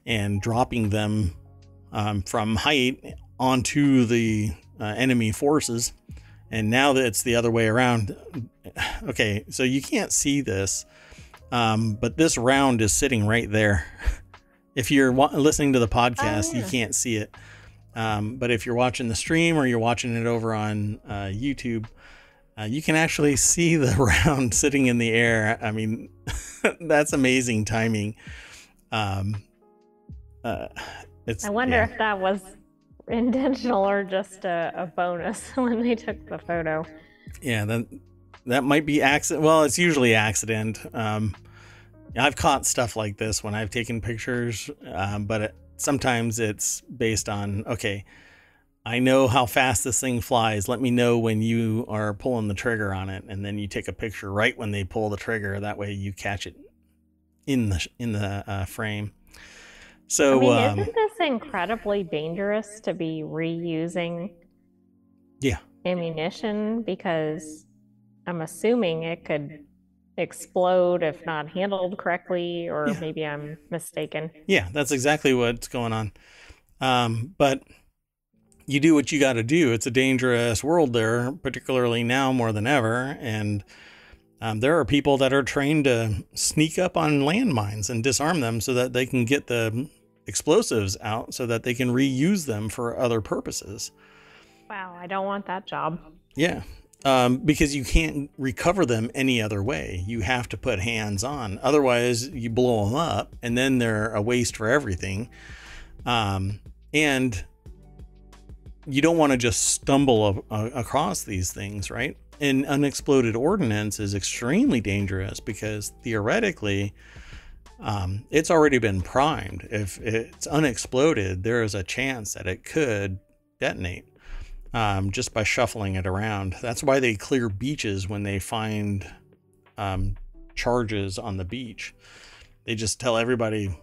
and dropping them um, from height onto the uh, enemy forces. And now that it's the other way around, okay, so you can't see this, um, but this round is sitting right there. If you're wa- listening to the podcast, you yeah. can't see it. Um, but if you're watching the stream or you're watching it over on uh, YouTube, uh, you can actually see the round sitting in the air. I mean, that's amazing timing. Um, uh, it's I wonder yeah. if that was intentional or just a, a bonus when they took the photo. yeah that that might be accident. Well, it's usually accident. Um, I've caught stuff like this when I've taken pictures, um, but it, sometimes it's based on okay. I know how fast this thing flies. Let me know when you are pulling the trigger on it, and then you take a picture right when they pull the trigger. That way, you catch it in the in the uh, frame. So I mean, um, isn't this incredibly dangerous to be reusing yeah, ammunition? Because I'm assuming it could explode if not handled correctly, or Yeah. maybe I'm mistaken. Yeah, that's exactly what's going on. Um, but you do what you got to do. It's a dangerous world there, particularly now more than ever. And um, there are people that are trained to sneak up on landmines and disarm them so that they can get the explosives out so that they can reuse them for other purposes. Wow, I don't want that job. Yeah. Um, because you can't recover them any other way. You have to put hands on. Otherwise, you blow them up and then they're a waste for everything. Um, and you don't want to just stumble a- a- across these things, right? And unexploded ordnance is extremely dangerous because theoretically, um, it's already been primed. If it's unexploded, there is a chance that it could detonate um, just by shuffling it around. That's why they clear beaches when they find um, charges on the beach. They just tell everybody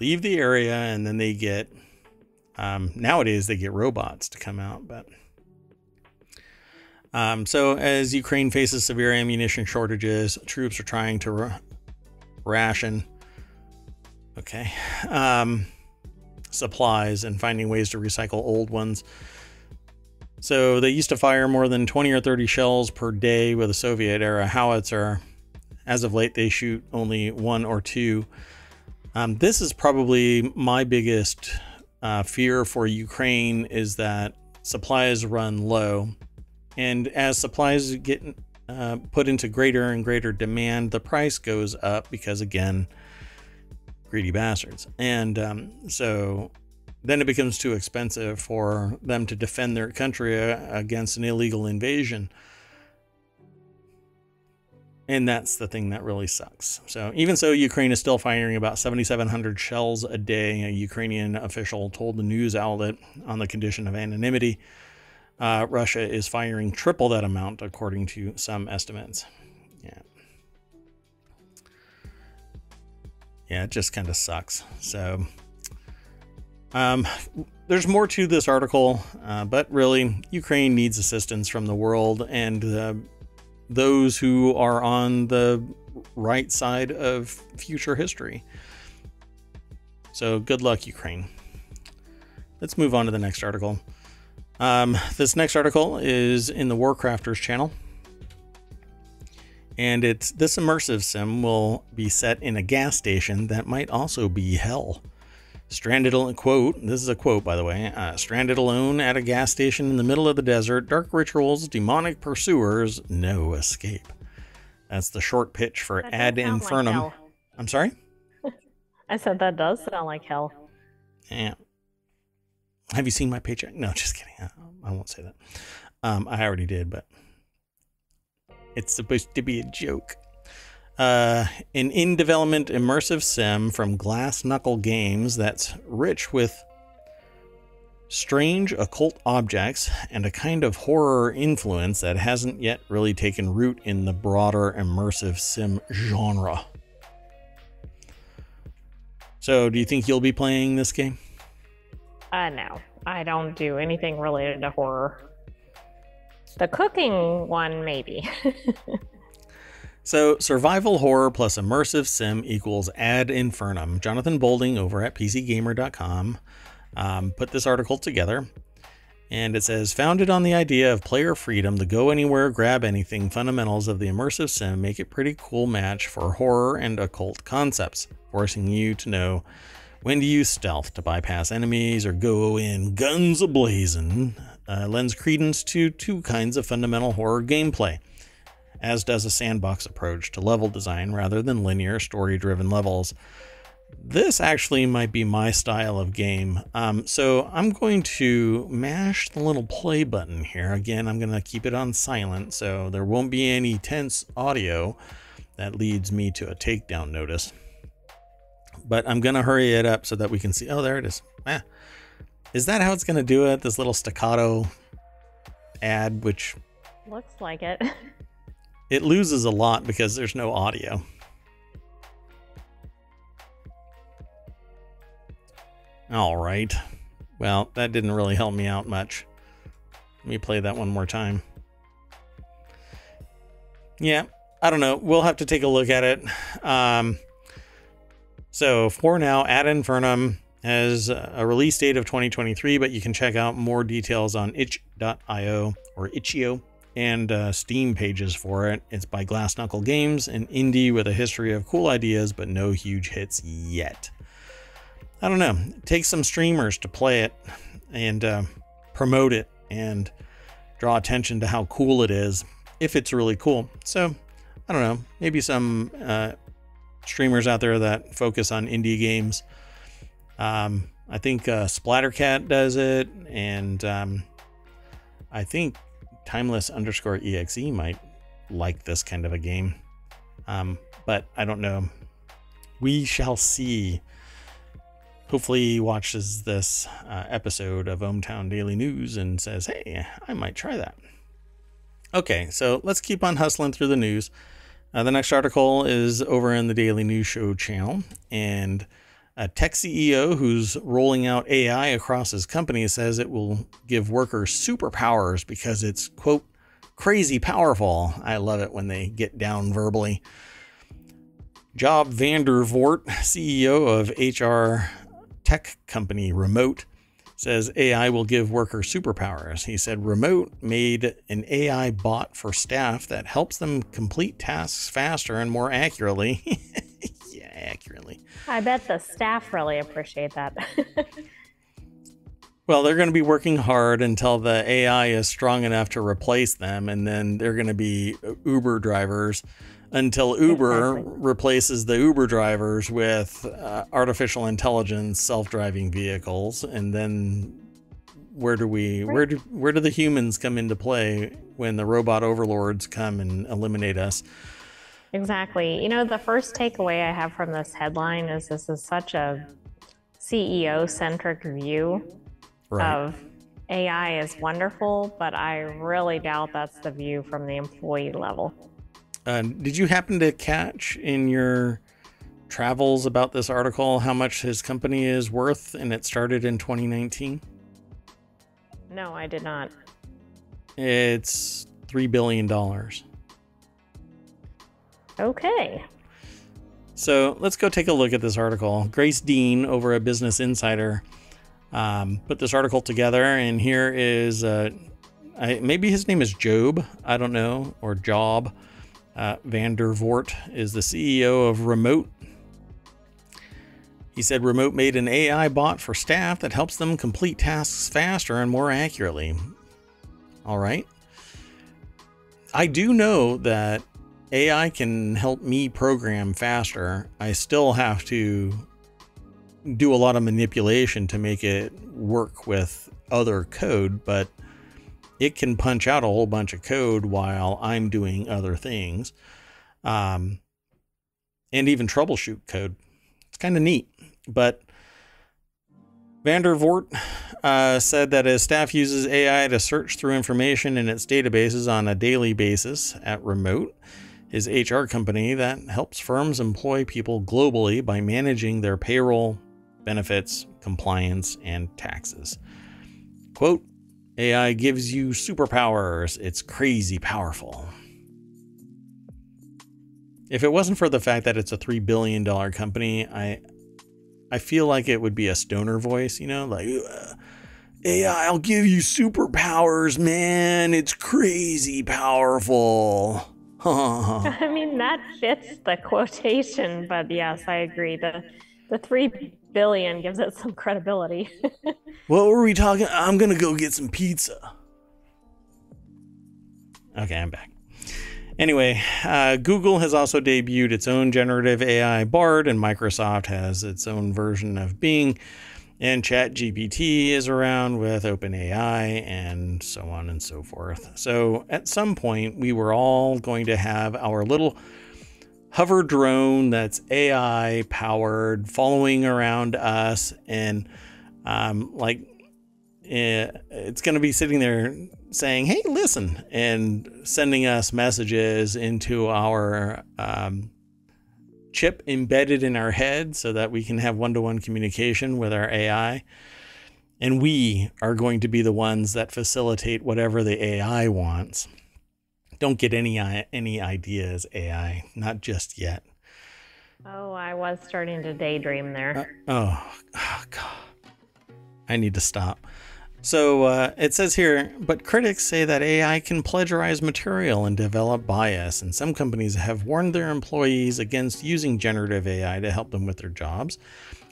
leave the area, and then they get. Um, nowadays, they get robots to come out, but. Um, so, as Ukraine faces severe ammunition shortages, troops are trying to ra- ration. Okay. Um, supplies and finding ways to recycle old ones. So they used to fire more than 20 or 30 shells per day with a Soviet era howitzer. As of late, they shoot only one or two. Um, this is probably my biggest uh, fear for Ukraine is that supplies run low. And as supplies get uh, put into greater and greater demand, the price goes up because, again, greedy bastards. And um, so then it becomes too expensive for them to defend their country uh, against an illegal invasion. And that's the thing that really sucks. So, even so, Ukraine is still firing about 7,700 shells a day. A Ukrainian official told the news outlet on the condition of anonymity. Uh, Russia is firing triple that amount, according to some estimates. Yeah. Yeah, it just kind of sucks. So, um, there's more to this article, uh, but really, Ukraine needs assistance from the world and uh, those who are on the right side of future history. So, good luck, Ukraine. Let's move on to the next article. Um, this next article is in the Warcrafters channel. And it's this immersive sim will be set in a gas station that might also be hell. Stranded alone, quote, this is a quote by the way, uh, stranded alone at a gas station in the middle of the desert, dark rituals, demonic pursuers, no escape. That's the short pitch for That Ad sound like Infernum. I'm sorry? I said that does sound like hell. Yeah. Have you seen my paycheck? No, just kidding. I, I won't say that. Um, I already did, but it's supposed to be a joke. Uh, an in development immersive sim from Glass Knuckle Games that's rich with strange occult objects and a kind of horror influence that hasn't yet really taken root in the broader immersive sim genre. So, do you think you'll be playing this game? Uh, no, I don't do anything related to horror. The cooking one, maybe. So, survival horror plus immersive sim equals ad infernum. Jonathan Bolding over at PCGamer.com um, put this article together. And it says, founded on the idea of player freedom to go anywhere, grab anything, fundamentals of the immersive sim make it pretty cool match for horror and occult concepts, forcing you to know when to use stealth to bypass enemies or go in guns ablazing. Uh, lends credence to two kinds of fundamental horror gameplay as does a sandbox approach to level design rather than linear story driven levels. This actually might be my style of game. Um, so I'm going to mash the little play button here. Again, I'm going to keep it on silent so there won't be any tense audio that leads me to a takedown notice. But I'm going to hurry it up so that we can see. Oh, there it is. Ah. Is that how it's going to do it? This little staccato ad, which Looks like it. it loses a lot because there's no audio. All right. Well, that didn't really help me out much. Let me play that one more time. Yeah, I don't know. We'll have to take a look at it. Um, so for now, Ad Infernum has a release date of 2023, but you can check out more details on itch.io or itch.io and uh, Steam pages for it. It's by Glass Knuckle Games, an indie with a history of cool ideas but no huge hits yet. I don't know. Take some streamers to play it and uh, promote it and draw attention to how cool it is if it's really cool. So, I don't know. Maybe some uh, streamers out there that focus on indie games. Um, I think uh, Splattercat does it, and um, I think timeless underscore exe might like this kind of a game. Um, but i don't know. We shall see. Hopefully he watches this uh, episode of ohmtown daily news and says hey i might try that. Okay so let's keep on hustling through the news. Uh, the next article is over in the daily news show channel and a tech CEO who's rolling out AI across his company says it will give workers superpowers because it's, quote, crazy powerful. I love it when they get down verbally. Job van der Voort, CEO of HR tech company Remote, says AI will give workers superpowers. He said Remote made an AI bot for staff that helps them complete tasks faster and more accurately. accurately. I bet the staff really appreciate that. Well, they're going to be working hard until the AI is strong enough to replace them, and then they're going to be Uber drivers until Uber Exactly. replaces the Uber drivers with uh, artificial intelligence, self-driving vehicles, and then where do we where do where do the humans come into play when the robot overlords come and eliminate us? Exactly. You know, the first takeaway I have from this headline is this is such a CEO centric view Right. of AI is wonderful, but I really doubt that's the view from the employee level. Uh, did you happen to catch in your travels about this article how much his company is worth and it started in 2019? No, I did not. It's $3 billion. Okay. So let's go take a look at this article. Grace Dean over at Business Insider um, put this article together, and here is uh, I, maybe his name is Job, I don't know, or Job. Uh, Van der Voort is the CEO of Remote. He said Remote made an AI bot for staff that helps them complete tasks faster and more accurately. All right. I do know that AI can help me program faster. I still have to do a lot of manipulation to make it work with other code, but it can punch out a whole bunch of code while I'm doing other things. Um, and even troubleshoot code. It's kind of neat. But Van der Voort uh, said that his staff uses AI to search through information in its databases on a daily basis at Remote, his HR company that helps firms employ people globally by managing their payroll, benefits, compliance, and taxes. Quote, AI gives you superpowers. It's crazy powerful. If it wasn't for the fact that it's a $3 billion company, I I feel like it would be a stoner voice, you know, like AI, I'll give you superpowers, man. It's crazy powerful. I mean, that fits the quotation, but yes, I agree. The the three billion gives it some credibility. what were we talking? I'm gonna go get some pizza. Okay, I'm back. Anyway, uh, Google has also debuted its own generative AI Bard, and Microsoft has its own version of Bing, and ChatGPT is around with OpenAI, and so on and so forth. So at some point, we were all going to have our little hover drone that's AI powered, following around us, and um, like eh, it's going to be sitting there saying, "Hey, listen," and sending us messages into our um, chip embedded in our head, so that we can have one-to-one communication with our AI. And we are going to be the ones that facilitate whatever the AI wants don't get any any ideas AI, not just yet. Oh, I was starting to daydream there. Uh, oh, oh, God, I need to stop. So uh, it says here, but critics say that AI can plagiarize material and develop bias, and some companies have warned their employees against using generative AI to help them with their jobs.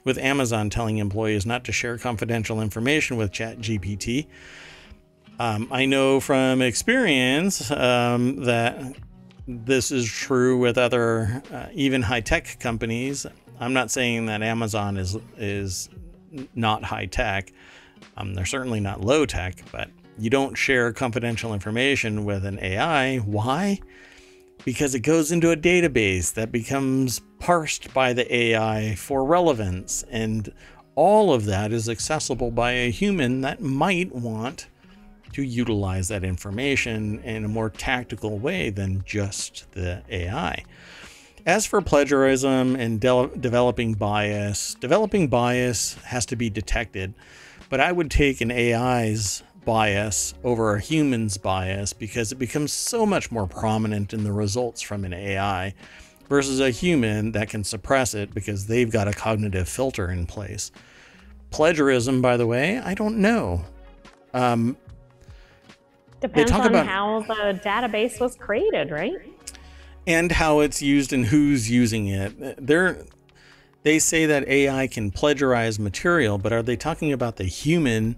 With Amazon telling employees not to share confidential information with ChatGPT, um, I know from experience um, that this is true with other, uh, even high tech companies. I'm not saying that Amazon is is not high tech. Um, they're certainly not low tech, but you don't share confidential information with an AI. Why? Because it goes into a database that becomes parsed by the AI for relevance, and all of that is accessible by a human that might want to utilize that information in a more tactical way than just the AI. As for plagiarism and de- developing bias, developing bias has to be detected, but I would take an AI's bias over a human's bias because it becomes so much more prominent in the results from an AI versus a human that can suppress it because they've got a cognitive filter in place. Plagiarism, by the way, I don't know. Um, Depends on about, how the database was created, right? And how it's used and who's using it. They're, they say that AI can plagiarize material, but are they talking about the human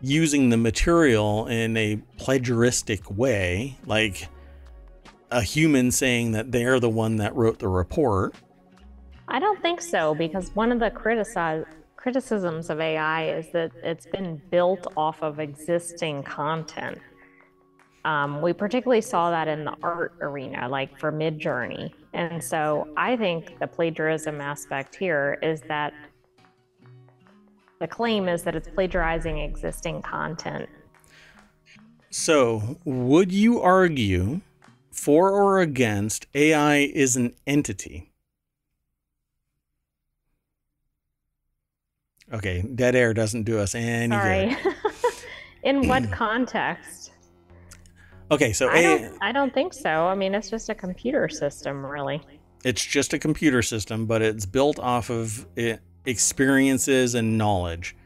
using the material in a plagiaristic way? Like a human saying that they're the one that wrote the report? I don't think so, because one of the criticisms of AI is that it's been built off of existing content. Um, we particularly saw that in the art arena, like for Midjourney. And so I think the plagiarism aspect here is that the claim is that it's plagiarizing existing content. So, would you argue for or against AI is an entity? Okay, dead air doesn't do us any Sorry. good. in what context? Okay, so I, a, don't, I don't think so. I mean, it's just a computer system, really. It's just a computer system, but it's built off of experiences and knowledge,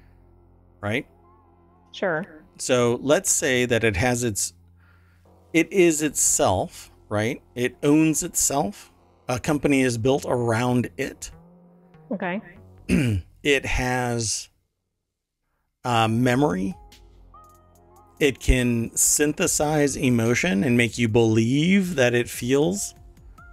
right? Sure. So let's say that it has its, it is itself, right? It owns itself. A company is built around it. Okay. it has uh, memory. It can synthesize emotion and make you believe that it feels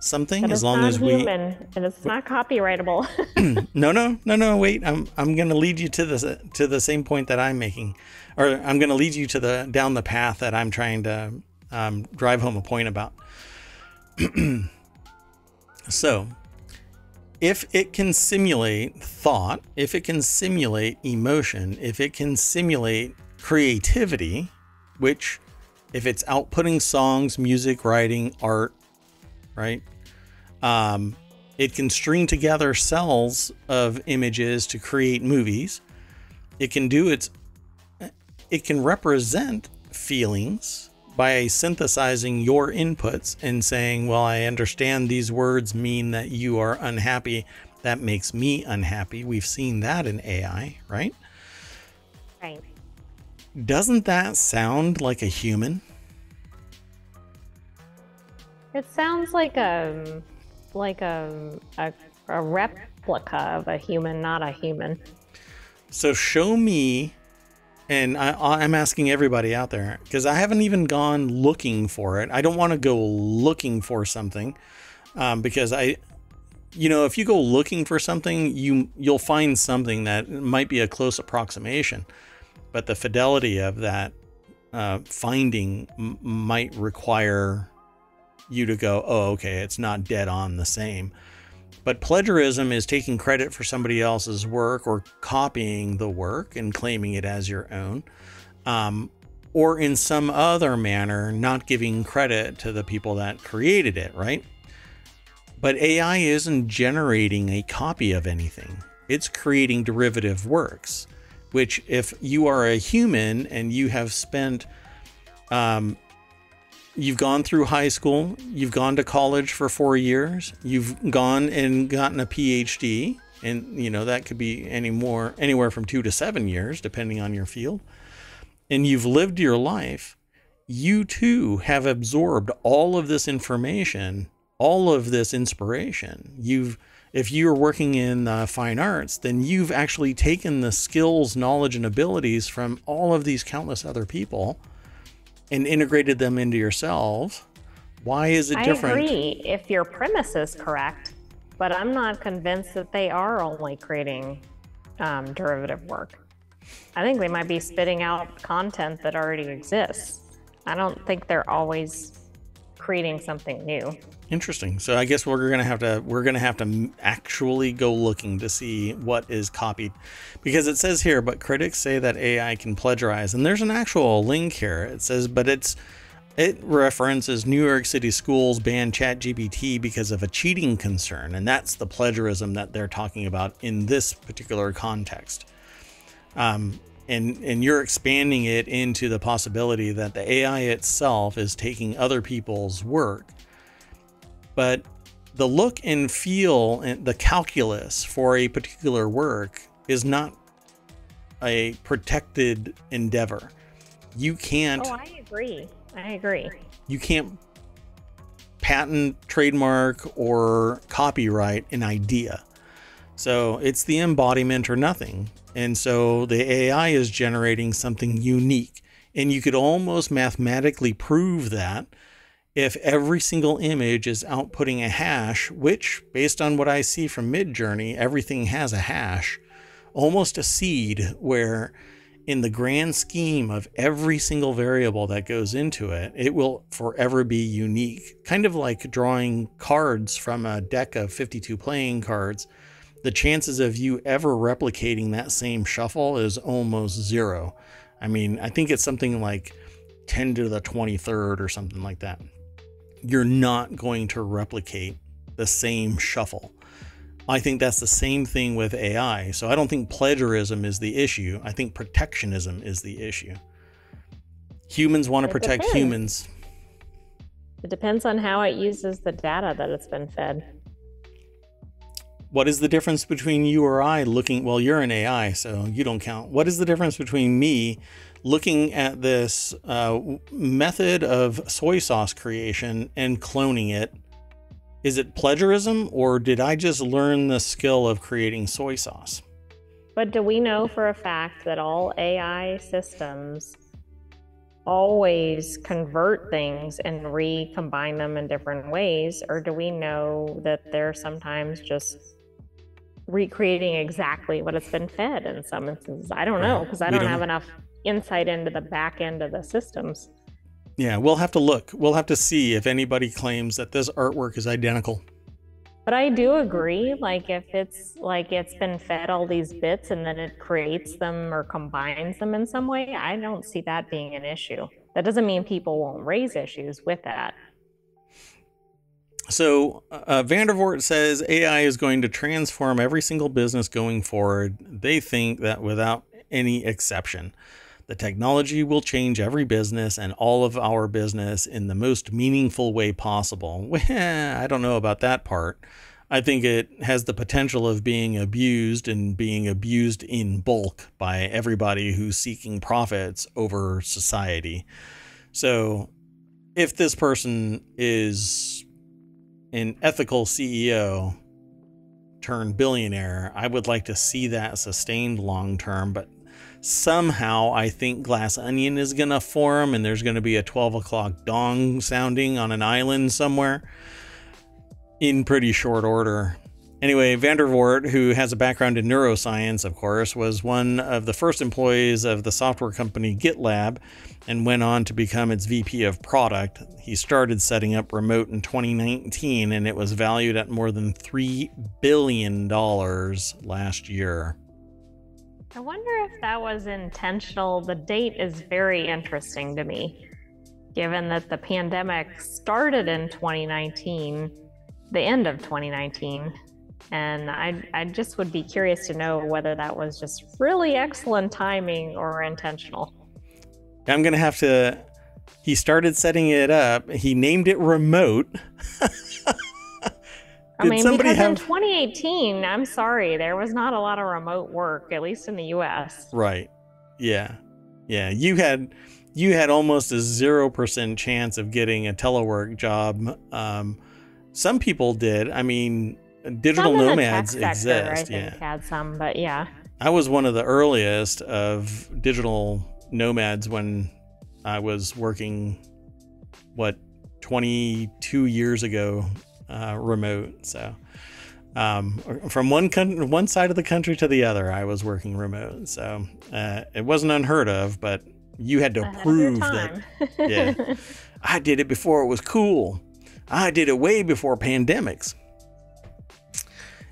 something But as long as we human, and it's not copyrightable. no no no no wait i'm i'm going to lead you to the to the same point that i'm making or i'm going to lead you to the down the path that i'm trying to um, drive home a point about so if it can simulate thought if it can simulate emotion if it can simulate creativity which if it's outputting songs music writing art right um, it can string together cells of images to create movies. It can do its it can represent feelings by synthesizing your inputs and saying, "Well, I understand these words mean that you are unhappy. That makes me unhappy." We've seen that in AI, right? right. Doesn't that sound like a human? It sounds like a like a, a a replica of a human, not a human. So show me, and I, I'm asking everybody out there because I haven't even gone looking for it. I don't want to go looking for something um, because I, you know, if you go looking for something, you you'll find something that might be a close approximation, but the fidelity of that uh, finding m- might require you to go, oh, okay, it's not dead on the same. But plagiarism is taking credit for somebody else's work or copying the work and claiming it as your own, um, or in some other manner, not giving credit to the people that created it, right? But AI isn't generating a copy of anything, it's creating derivative works, which, if you are a human and you have spent um, you've gone through high school, you've gone to college for four years, you've gone and gotten a PhD, and you know that could be any more anywhere from two to seven years, depending on your field, and you've lived your life. You too have absorbed all of this information, all of this inspiration. You've if you're working in uh, fine arts, then you've actually taken the skills, knowledge, and abilities from all of these countless other people and integrated them into yourself. Why is it I different? I agree if your premise is correct, but I'm not convinced that they are only creating um, derivative work. I think they might be spitting out content that already exists. I don't think they're always creating something new. Interesting. So I guess we're gonna have to we're gonna have to actually go looking to see what is copied, because it says here, but critics say that AI can plagiarize, and there's an actual link here. It says, but it's it references New York City schools banned ChatGPT because of a cheating concern, and that's the plagiarism that they're talking about in this particular context. Um, and and you're expanding it into the possibility that the AI itself is taking other people's work but the look and feel and the calculus for a particular work is not a protected endeavor. You can't Oh, I agree. I agree. you can't patent, trademark, or copyright an idea. So it's the embodiment or nothing. And so the AI is generating something unique. And you could almost mathematically prove that if every single image is outputting a hash, which, based on what I see from Midjourney, everything has a hash, almost a seed where in the grand scheme of every single variable that goes into it, it will forever be unique. Kind of like drawing cards from a deck of 52 playing cards. The chances of you ever replicating that same shuffle is almost zero. I mean, I think it's something like 10 to the 23rd or something like that. You're not going to replicate the same shuffle. I think that's the same thing with AI. So I don't think plagiarism is the issue. I think protectionism is the issue. Humans want to It protect depends. humans. It depends on how it uses the data that it's been fed. What is the difference between you or I looking? Well, you're an AI, so you don't count. What is the difference between me looking at this uh, method of soy sauce creation and cloning it? Is it plagiarism, or did I just learn the skill of creating soy sauce? But do we know for a fact that all AI systems always convert things and recombine them in different ways? Or do we know that they're sometimes just recreating exactly what it's been fed in some instances? I don't know because I don't, don't have enough insight into the back end of the systems. Yeah, we'll have to look. We'll have to see if anybody claims that this artwork is identical. But I do agree, like if it's like it's been fed all these bits and then it creates them or combines them in some way, I don't see that being an issue. That doesn't mean people won't raise issues with that. So uh, van der Voort says AI is going to transform every single business going forward. They think that without any exception. The technology will change every business and all of our business in the most meaningful way possible. I don't know about that part. I think it has the potential of being abused and being abused in bulk by everybody who's seeking profits over society. So, if this person is an ethical CEO turned billionaire, I would like to see that sustained long term, but somehow I think Glass Onion is going to form and there's going to be a 12 o'clock dong sounding on an island somewhere in pretty short order. Anyway, van der Voort, who has a background in neuroscience, of course, was one of the first employees of the software company GitLab and went on to become its VP of product. He started setting up remote in 2019 and it was valued at more than $3 billion last year. I wonder if that was intentional. The date is very interesting to me, given that the pandemic started in 2019, the end of 2019. And I, I just would be curious to know whether that was just really excellent timing or intentional. I'm going to have to. He started setting it up. He named it remote. I mean, because have... in 2018, I'm sorry, there was not a lot of remote work, at least in the U.S. Right. Yeah. Yeah. You had you had almost a zero percent chance of getting a telework job. Um, some people did. I mean, digital nomads sector, exist. I yeah. had some, but yeah. I was one of the earliest of digital nomads when I was working. What 22 years ago uh, remote. So um, from one con- one side of the country to the other, I was working remote. So uh, it wasn't unheard of, but you had to prove that. Yeah, I did it before it was cool. I did it way before pandemics.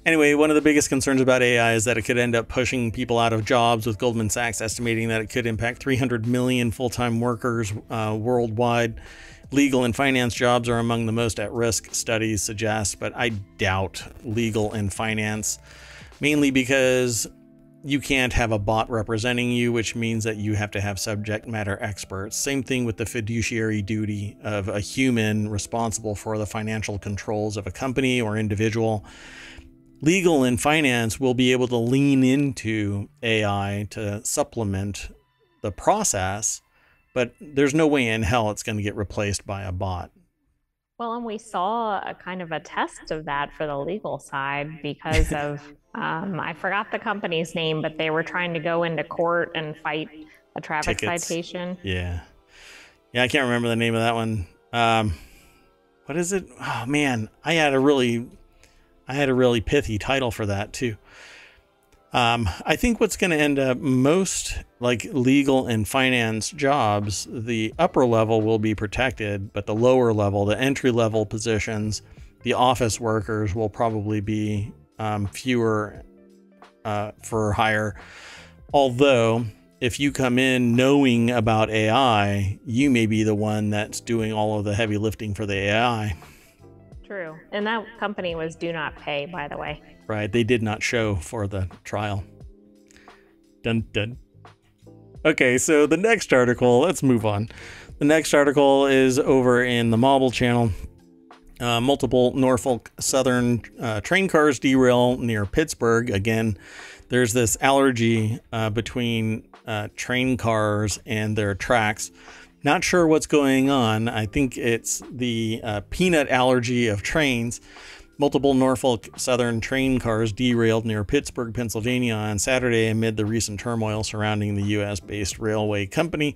Anyway, one of the biggest concerns about AI is that it could end up pushing people out of jobs, with Goldman Sachs estimating that it could impact 300 million full time workers uh, worldwide. Legal and finance jobs are among the most at risk, studies suggest, but I doubt legal and finance, mainly because you can't have a bot representing you, which means that you have to have subject matter experts. Same thing with the fiduciary duty of a human responsible for the financial controls of a company or individual. Legal and finance will be able to lean into AI to supplement the process but there's no way in hell it's going to get replaced by a bot. Well, and we saw a kind of a test of that for the legal side because of um, I forgot the company's name, but they were trying to go into court and fight a traffic Tickets. citation. Yeah, yeah, I can't remember the name of that one. Um, what is it? Oh man, I had a really, I had a really pithy title for that too. Um, I think what's going to end up most like legal and finance jobs, the upper level will be protected, but the lower level, the entry level positions, the office workers will probably be um, fewer uh, for hire. Although, if you come in knowing about AI, you may be the one that's doing all of the heavy lifting for the AI. True. And that company was Do Not Pay, by the way. Right. They did not show for the trial. Dun dun. Okay, so the next article, let's move on. The next article is over in the Mobble channel. Uh, multiple Norfolk Southern uh, train cars derail near Pittsburgh. Again, there's this allergy uh, between uh, train cars and their tracks. Not sure what's going on. I think it's the uh, peanut allergy of trains. Multiple Norfolk Southern train cars derailed near Pittsburgh, Pennsylvania on Saturday amid the recent turmoil surrounding the U.S. based railway company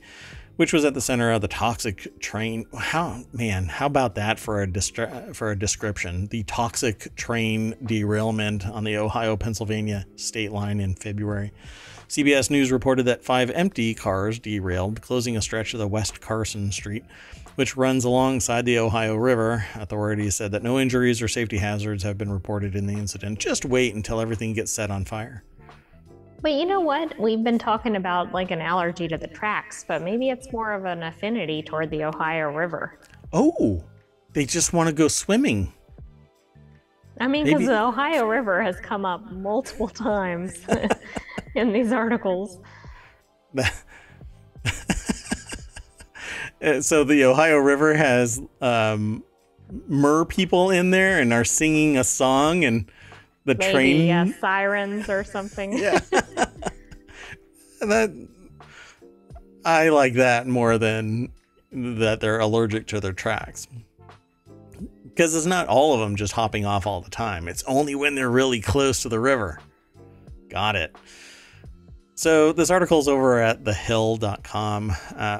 which was at the center of the toxic train. How man, how about that for a distra- for a description? The toxic train derailment on the Ohio Pennsylvania state line in February. CBS News reported that five empty cars derailed, closing a stretch of the West Carson Street, which runs alongside the Ohio River. Authorities said that no injuries or safety hazards have been reported in the incident. Just wait until everything gets set on fire. But you know what? We've been talking about like an allergy to the tracks, but maybe it's more of an affinity toward the Ohio River. Oh, they just want to go swimming. I mean, because the Ohio River has come up multiple times in these articles. so the Ohio River has um, mer people in there and are singing a song and the Maybe, train yeah, sirens or something. yeah. That i like that more than that they're allergic to their tracks. Because it's not all of them just hopping off all the time. It's only when they're really close to the river. Got it so this article is over at thehill.com uh,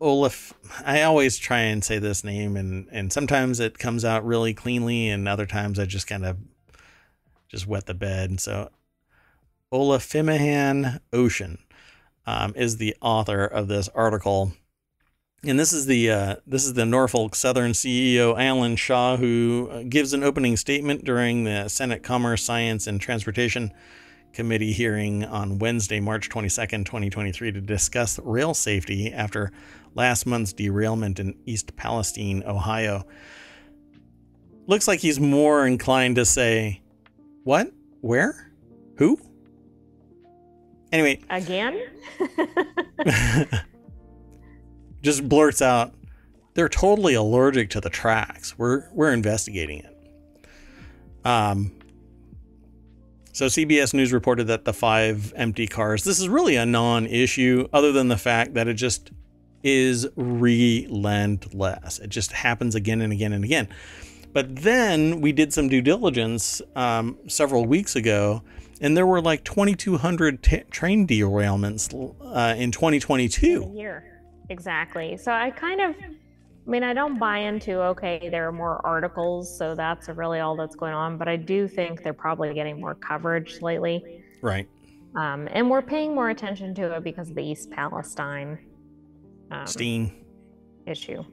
olaf i always try and say this name and and sometimes it comes out really cleanly and other times i just kind of just wet the bed. And so Olafimihan Oshin um, is the author of this article. And this is the uh, this is the Norfolk Southern CEO Alan Shaw who uh, gives an opening statement during the Senate Commerce, Science, and Transportation Committee hearing on Wednesday, March 22nd, 2023, to discuss rail safety after last month's derailment in East Palestine, Ohio. Looks like he's more inclined to say what? Where? Who? Anyway. Again? just blurts out, they're totally allergic to the tracks. We're we're investigating it. Um so CBS News reported that the five empty cars, this is really a non-issue other than the fact that it just is relentless. It just happens again and again and again. But then we did some due diligence um, several weeks ago, and there were like 2,200 t- train derailments uh, in 2022. A year, exactly. So I kind of, I mean, I don't buy into okay, there are more articles, so that's really all that's going on. But I do think they're probably getting more coverage lately. Right. Um, and we're paying more attention to it because of the East Palestine um, Steen issue.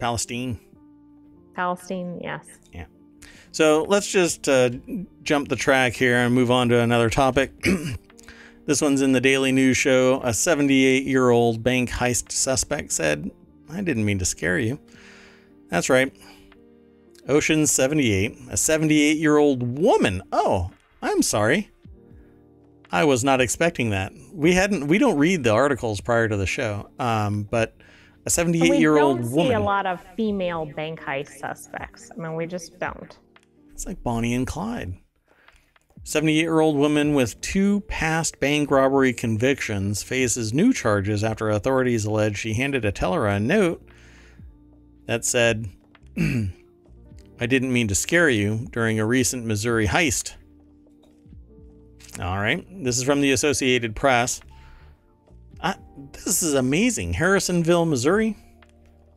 Palestine. Palestine, yes. Yeah. So let's just uh, jump the track here and move on to another topic. this one's in the Daily News Show. A 78 year old bank heist suspect said, I didn't mean to scare you. That's right. Ocean 78, a 78 year old woman. Oh, I'm sorry. I was not expecting that. We hadn't. We don't read the articles prior to the show. Um, but a 78 year old woman. We don't see a lot of female bank heist suspects. I mean, we just don't. It's like Bonnie and Clyde. 78 year old woman with two past bank robbery convictions faces new charges after authorities allege she handed a teller a note that said, I didn't mean to scare you during a recent Missouri heist. All right. This is from the Associated Press. I, this is amazing. Harrisonville, Missouri.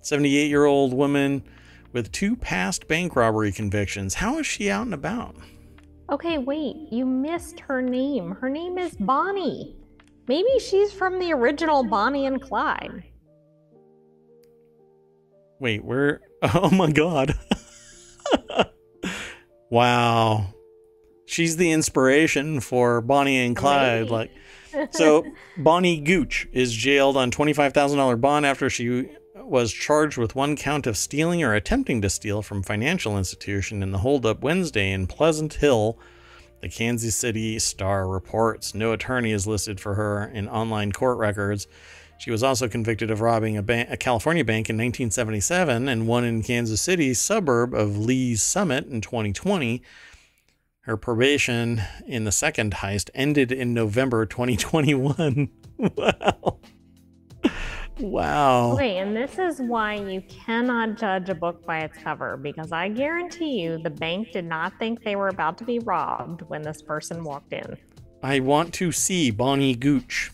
78 year old woman with two past bank robbery convictions. How is she out and about? Okay, wait. You missed her name. Her name is Bonnie. Maybe she's from the original Bonnie and Clyde. Wait, where? Oh my god. wow. She's the inspiration for Bonnie and Clyde. Maybe. Like, so Bonnie Gooch is jailed on $25,000 bond after she was charged with one count of stealing or attempting to steal from financial institution in the holdup Wednesday in Pleasant Hill, The Kansas City Star reports no attorney is listed for her in online court records. She was also convicted of robbing a, bank, a California bank in 1977 and one in Kansas City suburb of Lee's Summit in 2020. Her probation in the second heist ended in November 2021. wow. Wow. Okay, and this is why you cannot judge a book by its cover because I guarantee you the bank did not think they were about to be robbed when this person walked in. I want to see Bonnie Gooch.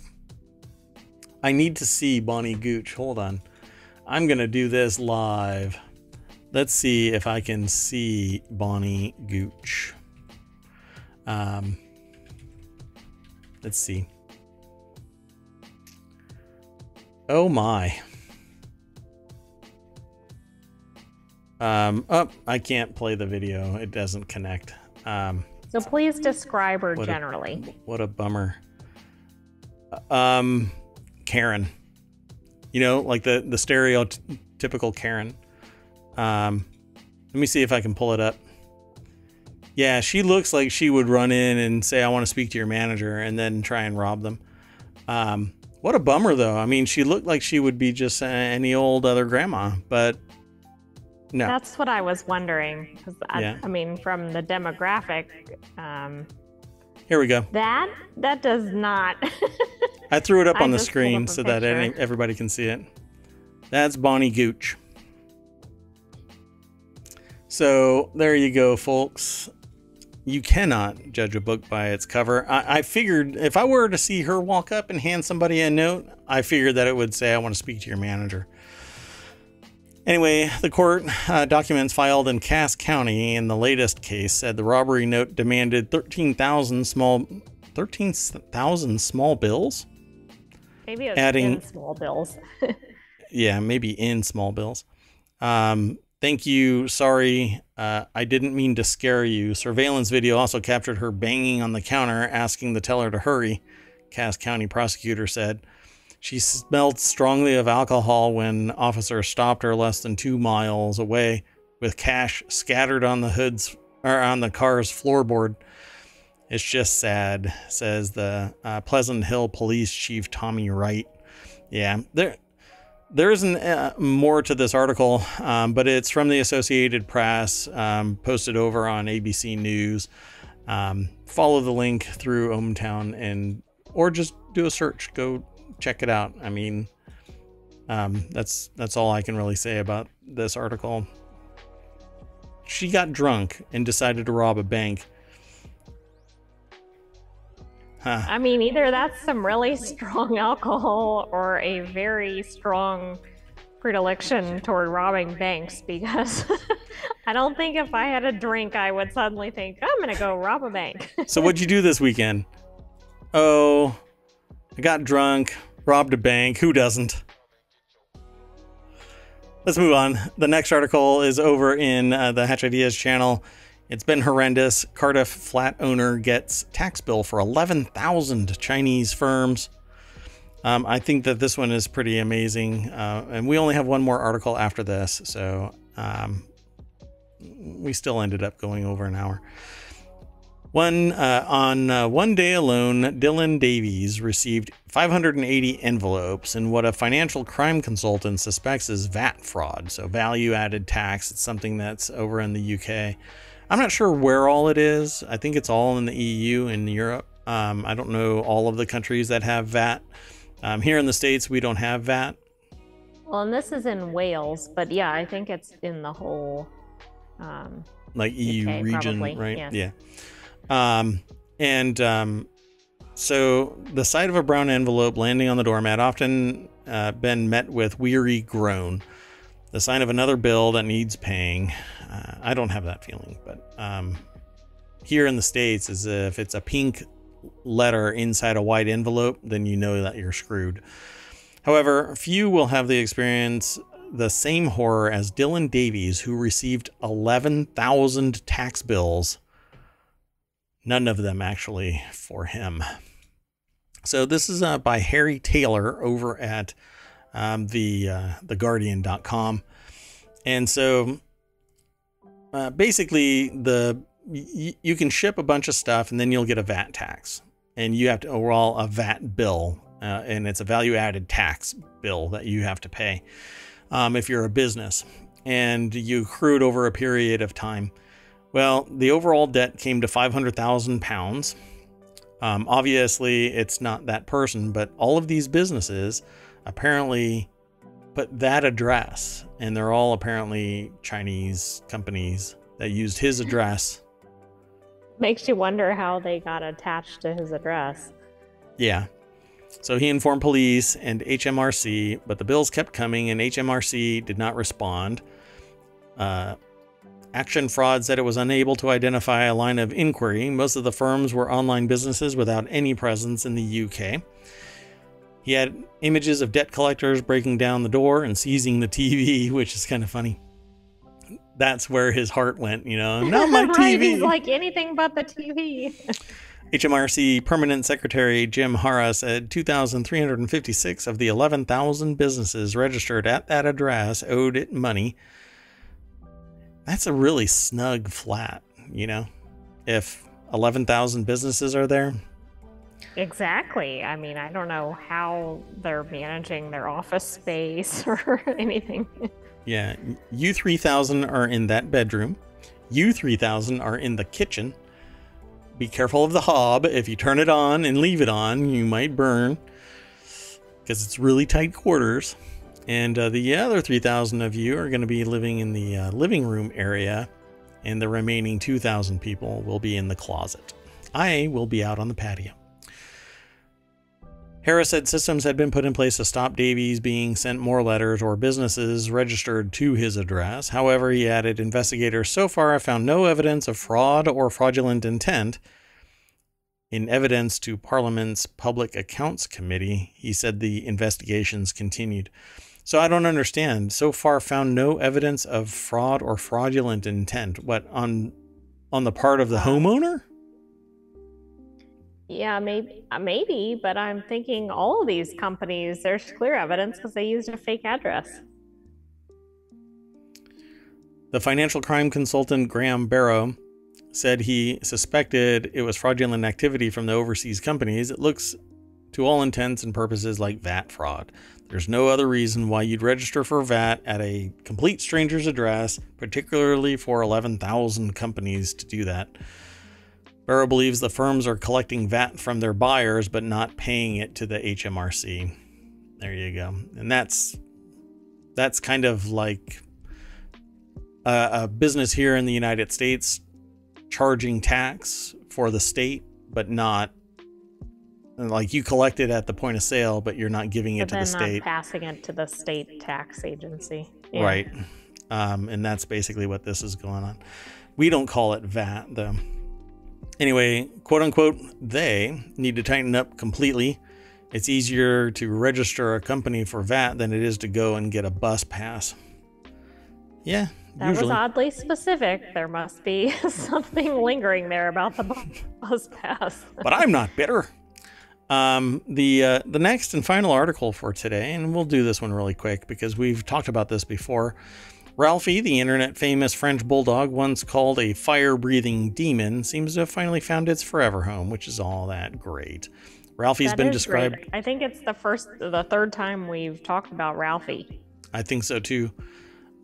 I need to see Bonnie Gooch. Hold on. I'm going to do this live. Let's see if I can see Bonnie Gooch. Um, let's see. Oh my. Um, oh, I can't play the video. It doesn't connect. Um, so please describe her what generally. A, what a bummer. Um, Karen. You know, like the the stereotypical Karen. Um, let me see if I can pull it up. Yeah, she looks like she would run in and say, "I want to speak to your manager," and then try and rob them. Um, what a bummer, though. I mean, she looked like she would be just any old other grandma, but no. That's what I was wondering. Because yeah. I, I, mean, from the demographic, um, here we go. That that does not. I threw it up on the screen so that any, everybody can see it. That's Bonnie Gooch. So there you go, folks you cannot judge a book by its cover. I, I, figured if I were to see her walk up and hand somebody a note, I figured that it would say, I want to speak to your manager. Anyway, the court uh, documents filed in Cass County in the latest case said the robbery note demanded 13,000 small 13,000 small bills. Maybe it was adding, in small bills. yeah, maybe in small bills. Um, Thank you. Sorry, uh, I didn't mean to scare you. Surveillance video also captured her banging on the counter, asking the teller to hurry, Cass County prosecutor said. She smelled strongly of alcohol when officers stopped her less than two miles away, with cash scattered on the hood's or on the car's floorboard. It's just sad, says the uh, Pleasant Hill Police Chief Tommy Wright. Yeah, there there isn't uh, more to this article, um, but it's from the Associated Press, um, posted over on ABC News. Um, follow the link through ohmTown and or just do a search. Go check it out. I mean, um, that's that's all I can really say about this article. She got drunk and decided to rob a bank Huh. I mean, either that's some really strong alcohol or a very strong predilection toward robbing banks because I don't think if I had a drink, I would suddenly think, I'm going to go rob a bank. so, what'd you do this weekend? Oh, I got drunk, robbed a bank. Who doesn't? Let's move on. The next article is over in uh, the Hatch Ideas channel. It's been horrendous. Cardiff flat owner gets tax bill for 11,000 Chinese firms. Um, I think that this one is pretty amazing. Uh, and we only have one more article after this. So um, we still ended up going over an hour. One uh, on uh, one day alone, Dylan Davies received 580 envelopes in what a financial crime consultant suspects is VAT fraud. So value added tax. It's something that's over in the UK. I'm not sure where all it is. I think it's all in the EU and Europe. Um, I don't know all of the countries that have VAT. Um, here in the States, we don't have VAT. Well, and this is in Wales, but yeah, I think it's in the whole. Um, like EU UK, region, probably. right? Yeah. yeah. Um, and um, so the sight of a brown envelope landing on the doormat often uh, been met with weary groan, the sign of another bill that needs paying. I don't have that feeling, but um, here in the States, is if it's a pink letter inside a white envelope, then you know that you're screwed. However, few will have the experience the same horror as Dylan Davies, who received 11,000 tax bills. None of them actually for him. So this is uh, by Harry Taylor over at um, the uh, theguardian.com. And so uh, basically, the y- you can ship a bunch of stuff and then you'll get a VAT tax, and you have to overall a VAT bill, uh, and it's a value added tax bill that you have to pay um, if you're a business, and you accrued over a period of time. Well, the overall debt came to five hundred thousand pounds. Um, obviously, it's not that person, but all of these businesses apparently put that address, and they're all apparently Chinese companies that used his address. Makes you wonder how they got attached to his address. Yeah. So he informed police and HMRC, but the bills kept coming, and HMRC did not respond. Uh, Action Fraud said it was unable to identify a line of inquiry. Most of the firms were online businesses without any presence in the UK. He had images of debt collectors breaking down the door and seizing the TV, which is kind of funny. That's where his heart went, you know. Not my right, TV. he's like anything but the TV. HMRC Permanent Secretary Jim Harra said 2,356 of the 11,000 businesses registered at that address owed it money. That's a really snug flat, you know? If 11,000 businesses are there, exactly. I mean, I don't know how they're managing their office space or anything. yeah, you 3,000 are in that bedroom. You 3,000 are in the kitchen. Be careful of the hob. If you turn it on and leave it on, you might burn because it's really tight quarters. And uh, the other 3,000 of you are going to be living in the uh, living room area, and the remaining 2,000 people will be in the closet. I will be out on the patio. Harris said systems had been put in place to stop Davies being sent more letters or businesses registered to his address. However, he added investigators so far have found no evidence of fraud or fraudulent intent. In evidence to Parliament's Public Accounts Committee, he said the investigations continued. So I don't understand. So far, found no evidence of fraud or fraudulent intent. What on on the part of the homeowner? Yeah, maybe, uh, maybe, but I'm thinking all of these companies, there's clear evidence because they used a fake address. The financial crime consultant Graham Barrow said he suspected it was fraudulent activity from the overseas companies. It looks, to all intents and purposes, like VAT fraud. There's no other reason why you'd register for VAT at a complete stranger's address, particularly for 11,000 companies to do that. Barrow believes the firms are collecting VAT from their buyers but not paying it to the HMRC. There you go. And that's that's kind of like a, a business here in the United States charging tax for the state but not like you collect it at the point of sale but you're not giving it But to the not state. passing it to the state tax agency. Yeah. Right. Um, and that's basically what this is going on. We don't call it VAT, though. Anyway, quote unquote, they need to tighten up completely. It's easier to register a company for VAT than it is to go and get a bus pass. Yeah, That usually. was oddly specific. There must be something lingering there about the bus pass. but I'm not bitter. Um, the uh, the next and final article for today, and we'll do this one really quick because we've talked about this before. Ralphie, the internet famous French bulldog, once called a fire breathing demon, seems to have finally found its forever home, which is all that great. Ralphie's That been is great. described. I think it's the first, the third time we've talked about Ralphie. I think so too.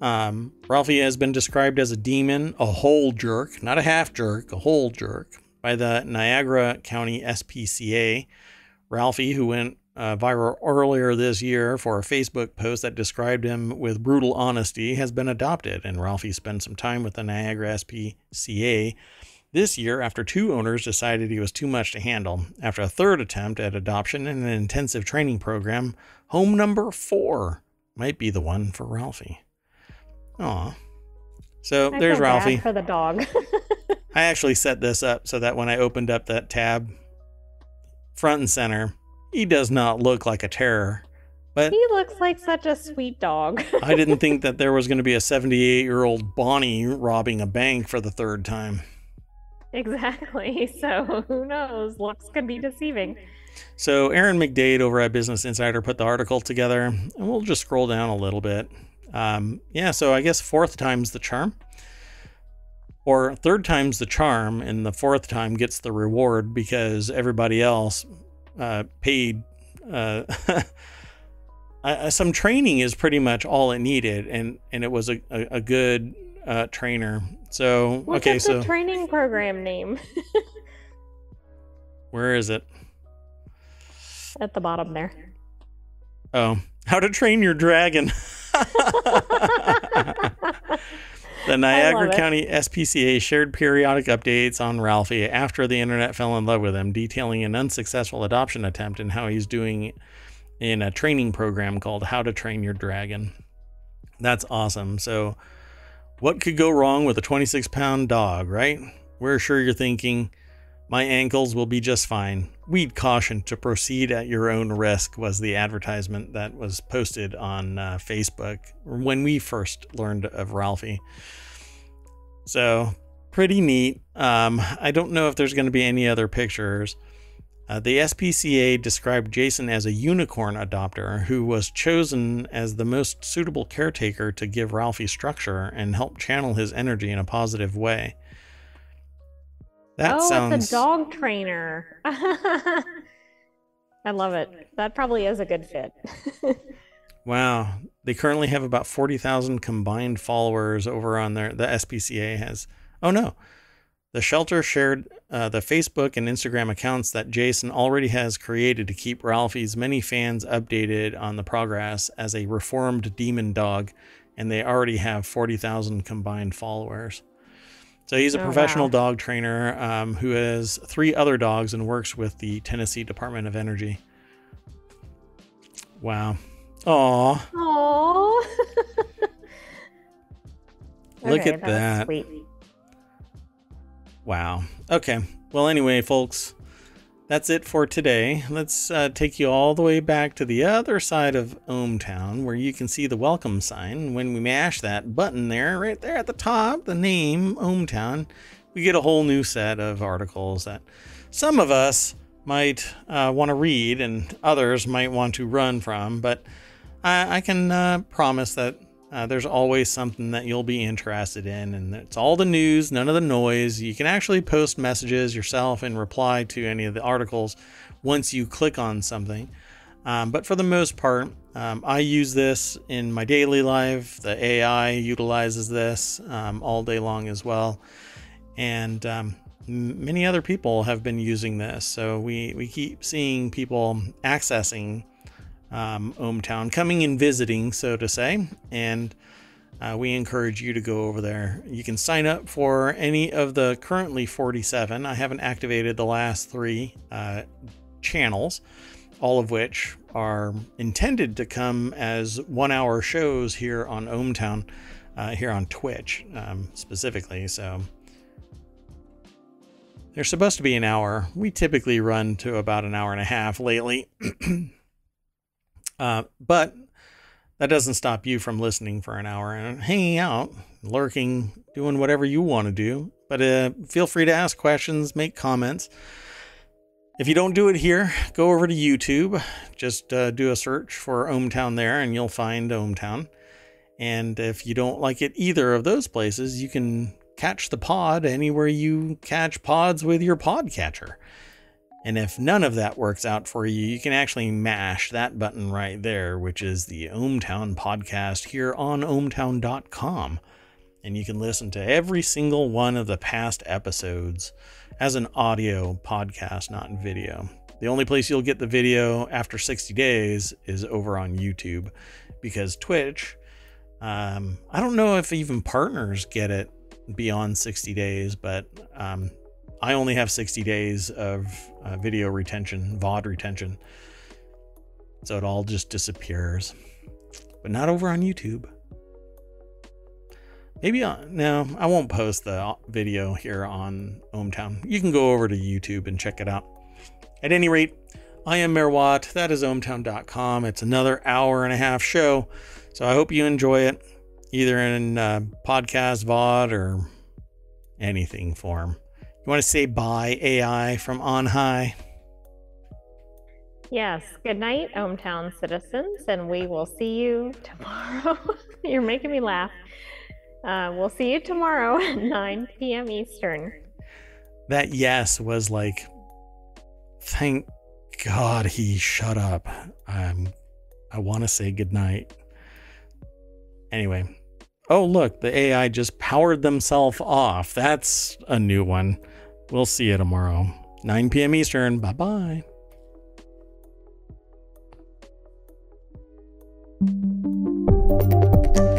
Um, Ralphie has been described as a demon, a whole jerk, not a half jerk, a whole jerk, by the Niagara County SPCA. Ralphie, who went uh, viral earlier this year for a Facebook post that described him with brutal honesty, has been adopted, and Ralphie spent some time with the Niagara SPCA this year after two owners decided he was too much to handle. After a third attempt at adoption and an intensive training program, home number four might be the one for Ralphie. Aw. So I there's Ralphie. for the dog. I actually set this up so that when I opened up that tab, front and center, he does not look like a terror. But he looks like such a sweet dog. I didn't think that there was going to be a 78 year old Bonnie robbing a bank for the third time. exactly. So who knows? Looks can be deceiving. So Aaron McDade over at Business Insider put the article together, and we'll just scroll down a little bit. Um, yeah, so I guess fourth time's the charm. Or third time's the charm, and the fourth time gets the reward because everybody else uh, paid. Uh, some training is pretty much all it needed, and and it was a a, a good uh, trainer. So What's okay, the so training program name where is it? at the bottom there? Oh, how to train your dragon. The Niagara. County SPCA shared periodic updates on Ralphie after the internet fell in love with him, detailing an unsuccessful adoption attempt and how he's doing in a training program called How to Train Your Dragon. That's awesome. So, what could go wrong with a 26 pound dog, right? We're sure you're thinking, my ankles will be just fine. We'd caution to proceed at your own risk, was the advertisement that was posted on uh, Facebook when we first learned of Ralphie. So, pretty neat. Um, I don't know if there's going to be any other pictures. Uh, the SPCA described Jason as a unicorn adopter who was chosen as the most suitable caretaker to give Ralphie structure and help channel his energy in a positive way. That oh, sounds it's a dog trainer. I love it. That probably is a good fit. wow. They currently have about 40,000 combined followers over on their the SPCA has. Oh no. The shelter shared uh, the Facebook and Instagram accounts that Jason already has created to keep Ralphie's many fans updated on the progress as a reformed demon dog, and they already have 40,000 combined followers. So he's a Oh, professional wow. dog trainer um, who has three other dogs and works with the Tennessee Department of Energy. Wow. Aw, Oh. Look at that. Sweet. wow. Okay. Well, anyway, folks, that's it for today. Let's uh, take you all the way back to the other side of ohmTown where you can see the welcome sign. When we mash that button there, right there at the top, the name ohmTown, we get a whole new set of articles that some of us might uh, want to read and others might want to run from. But I, I can uh, promise that uh, there's always something that you'll be interested in, and it's all the news, none of the noise. You can actually post messages yourself and reply to any of the articles once you click on something. Um, but for the most part, um, I use this in my daily life. The AI utilizes this um, all day long as well, and um, many other people have been using this. So we we keep seeing people accessing um, ohmTown, coming and visiting, so to say. And uh, we encourage you to go over there. You can sign up for any of the currently 47. I haven't activated the last three uh, channels, all of which are intended to come as one hour shows here on ohmTown, uh, here on Twitch um, specifically. So they're supposed to be an hour. We typically run to about an hour and a half lately. Uh, but that doesn't stop you from listening for an hour and hanging out, lurking, doing whatever you want to do. But uh, feel free to ask questions, make comments. If you don't do it here, go over to YouTube. Just uh, do a search for ohmTown there, and you'll find ohmTown. And if you don't like it either of those places, you can catch the pod anywhere you catch pods with your podcatcher. And if none of that works out for you, you can actually mash that button right there, which is the ohmTown podcast here on ohmtown.com. And you can listen to every single one of the past episodes as an audio podcast, not in video. The only place you'll get the video after 60 days is over on YouTube because Twitch, um, I don't know if even partners get it beyond 60 days, but um, I only have 60 days of uh, video retention, VOD retention. So it all just disappears. But not over on YouTube. Maybe on, no, I won't post the video here on ohmTown. You can go over to YouTube and check it out. At any rate, I am Mayor Watt. That is ohmtown.com. It's another hour and a half show. So I hope you enjoy it, either in uh, podcast, VOD, or anything form. You want to say bye, AI, from on high? Yes. Good night, ohmTown citizens, and we will see you tomorrow. You're making me laugh. Uh, we'll see you tomorrow at 9 p.m. Eastern. That yes was like, thank God he shut up. I'm, I want to say good night. Anyway. Oh, look, the AI just powered themselves off. That's a new one. We'll see you tomorrow, 9 p.m. Eastern. Bye bye. Thank you.